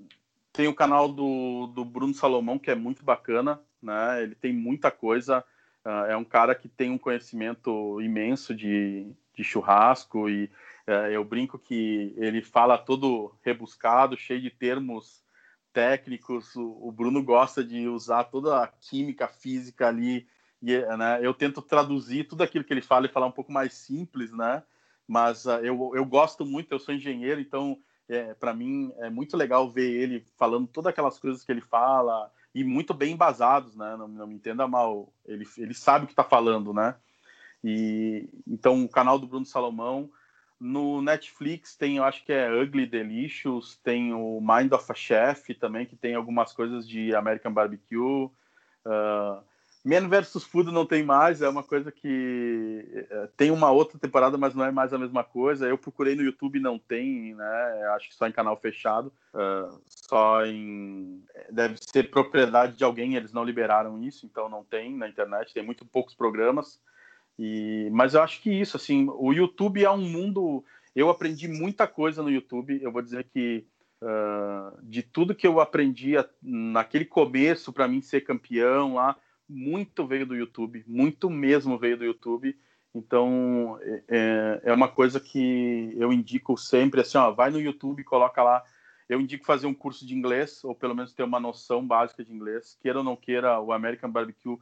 tem o canal do, do Bruno Salomão, que é muito bacana, né? Ele tem muita coisa, uh, é um cara que tem um conhecimento imenso de, de churrasco e é, eu brinco que ele fala todo rebuscado, cheio de termos técnicos. O, Bruno gosta de usar toda a química, física ali. E, né, eu tento traduzir tudo aquilo que ele fala e falar um pouco mais simples, né? Mas uh, eu, eu gosto muito, eu sou engenheiro, então é, para mim é muito legal ver ele falando todas aquelas coisas que ele fala e muito bem embasados, né? Não, não me entenda mal, ele, ele sabe o que está falando, né? E então o canal do Bruno Salomão no Netflix tem, eu acho que é Ugly Delicious, tem o Mind of a Chef também, que tem algumas coisas de American Barbecue. Uh, Man vs Food não tem mais, é uma coisa que uh, tem uma outra temporada, mas não é mais a mesma coisa. Eu procurei no YouTube não tem, né? Acho que só em canal fechado, uh, só em deve ser propriedade de alguém. Eles não liberaram isso, então não tem na internet. Tem muito poucos programas. E, mas eu acho que isso, assim, o YouTube é um mundo. Eu aprendi muita coisa no YouTube. Eu vou dizer que uh, de tudo que eu aprendi naquele começo para mim ser campeão lá, muito veio do YouTube, muito mesmo veio do YouTube. Então é, é uma coisa que eu indico sempre, assim, ó, vai no YouTube, coloca lá. Eu indico fazer um curso de inglês ou pelo menos ter uma noção básica de inglês. Queira ou não queira, o American Barbecue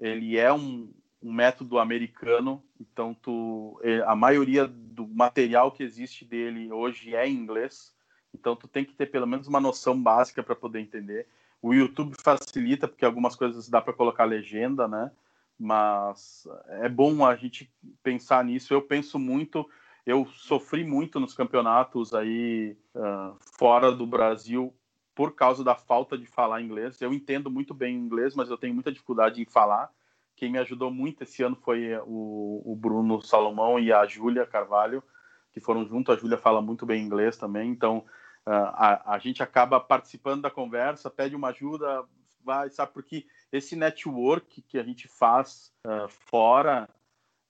ele é um, um método americano, então tu, é, a maioria do material que existe dele hoje é em inglês, então tu tem que ter pelo menos uma noção básica para poder entender. O YouTube facilita porque algumas coisas dá para colocar legenda, né? Mas é bom a gente pensar nisso. Eu penso muito, eu sofri muito nos campeonatos aí uh, fora do Brasil por causa da falta de falar inglês. Eu entendo muito bem inglês, mas eu tenho muita dificuldade em falar. Quem me ajudou muito esse ano foi o, o Bruno Salomão e a Júlia Carvalho, que foram junto. A Júlia fala muito bem inglês também, então a, a gente acaba participando da conversa, pede uma ajuda, vai, sabe? Porque esse network que a gente faz uh, fora,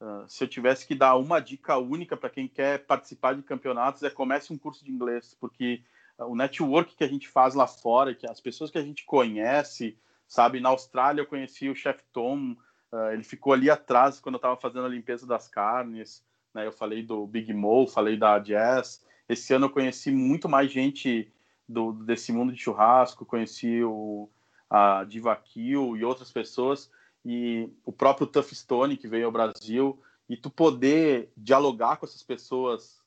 uh, se eu tivesse que dar uma dica única para quem quer participar de campeonatos, é comece um curso de inglês, porque o network que a gente faz lá fora, que as pessoas que a gente conhece, sabe? Na Austrália eu conheci o chef Tom, uh, ele ficou ali atrás quando eu estava fazendo a limpeza das carnes, né? Eu falei do Big Mo, falei da Jazz. Esse ano eu conheci muito mais gente do desse mundo de churrasco, conheci o a Diva Kill e outras pessoas e o próprio Tough Stone que veio ao Brasil e tu poder dialogar com essas pessoas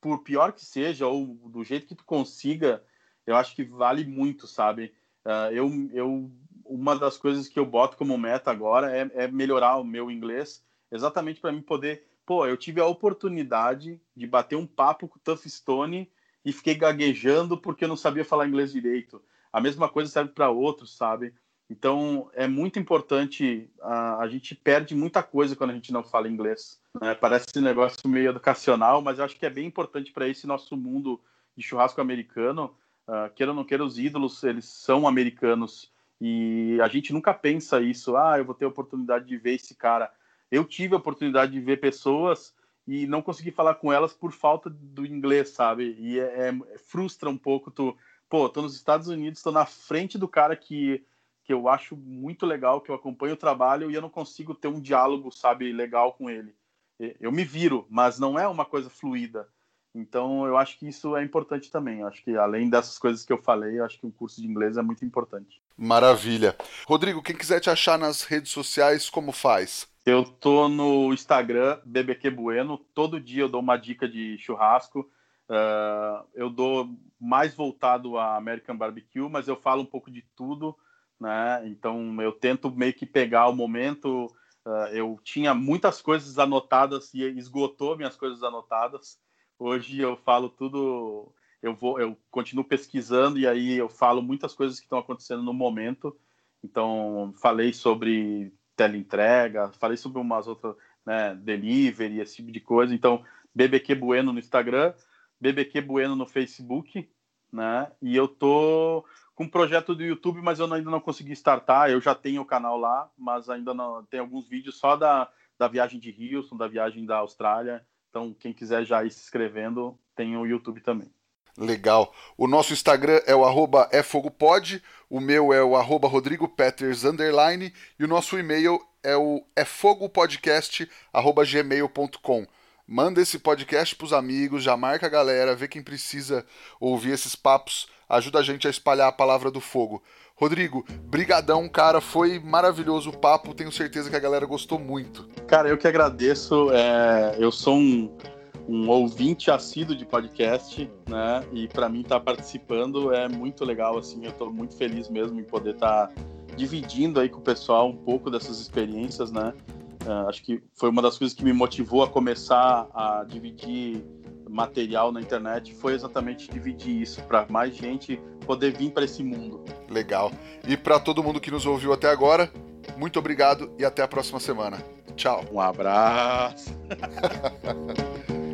por pior que seja, ou do jeito que tu consiga, eu acho que vale muito, sabe? Uh, eu, eu, uma das coisas que eu boto como meta agora é, é melhorar o meu inglês, exatamente para mim poder. Pô, eu tive a oportunidade de bater um papo com o Tuff Stone e fiquei gaguejando porque eu não sabia falar inglês direito. A mesma coisa serve para outros, sabe? Então é muito importante. A, a gente perde muita coisa quando a gente não fala inglês. Né? Parece um negócio meio educacional, mas eu acho que é bem importante para esse nosso mundo de churrasco americano. Uh, queira ou não queira, os ídolos eles são americanos e a gente nunca pensa isso. Ah, eu vou ter a oportunidade de ver esse cara. Eu tive a oportunidade de ver pessoas e não consegui falar com elas por falta do inglês, sabe? E é, é, frustra um pouco tu, pô, tô nos Estados Unidos, tô na frente do cara que que eu acho muito legal, que eu acompanho o trabalho e eu não consigo ter um diálogo, sabe, legal com ele. Eu me viro, mas não é uma coisa fluida. Então, eu acho que isso é importante também. Eu acho que, além dessas coisas que eu falei, eu acho que um curso de inglês é muito importante. Maravilha. Rodrigo, quem quiser te achar nas redes sociais, como faz? Eu tô no Instagram, BBQ Bueno. Todo dia eu dou uma dica de churrasco. Uh, eu dou mais voltado a American Barbecue, mas eu falo um pouco de tudo né? Então eu tento meio que pegar o momento. Uh, eu tinha muitas coisas anotadas e esgotou minhas coisas anotadas. Hoje eu falo tudo, eu vou, eu continuo pesquisando e aí eu falo muitas coisas que estão acontecendo no momento. Então falei sobre teleentrega, falei sobre umas outras, né, delivery, esse tipo de coisa. Então BBQ Bueno no Instagram, BBQ Bueno no Facebook, né? E eu tô com um projeto do YouTube, mas eu ainda não consegui startar. Eu já tenho o canal lá, mas ainda não tem alguns vídeos só da, da viagem de Houston, da viagem da Austrália. Então, quem quiser já ir se inscrevendo, tem o YouTube também. Legal. O nosso Instagram é o arroba efogopod, o meu é o arroba rodrigopeters, underline, e o nosso e-mail é o efogopodcast.gmail.com. Manda esse podcast pros amigos, já marca a galera, vê quem precisa ouvir esses papos ajuda a gente a espalhar a palavra do fogo. Rodrigo, brigadão, cara, foi maravilhoso o papo, tenho certeza que a galera gostou muito. Cara, eu que agradeço, é, eu sou um, um ouvinte assíduo de podcast, né, e para mim estar tá participando é muito legal, assim, eu estou muito feliz mesmo em poder estar tá dividindo aí com o pessoal um pouco dessas experiências, né, uh, acho que foi uma das coisas que me motivou a começar a dividir material na internet foi exatamente dividir isso para mais gente poder vir para esse mundo. Legal. E para todo mundo que nos ouviu até agora, muito obrigado e até a próxima semana. Tchau. Um abraço.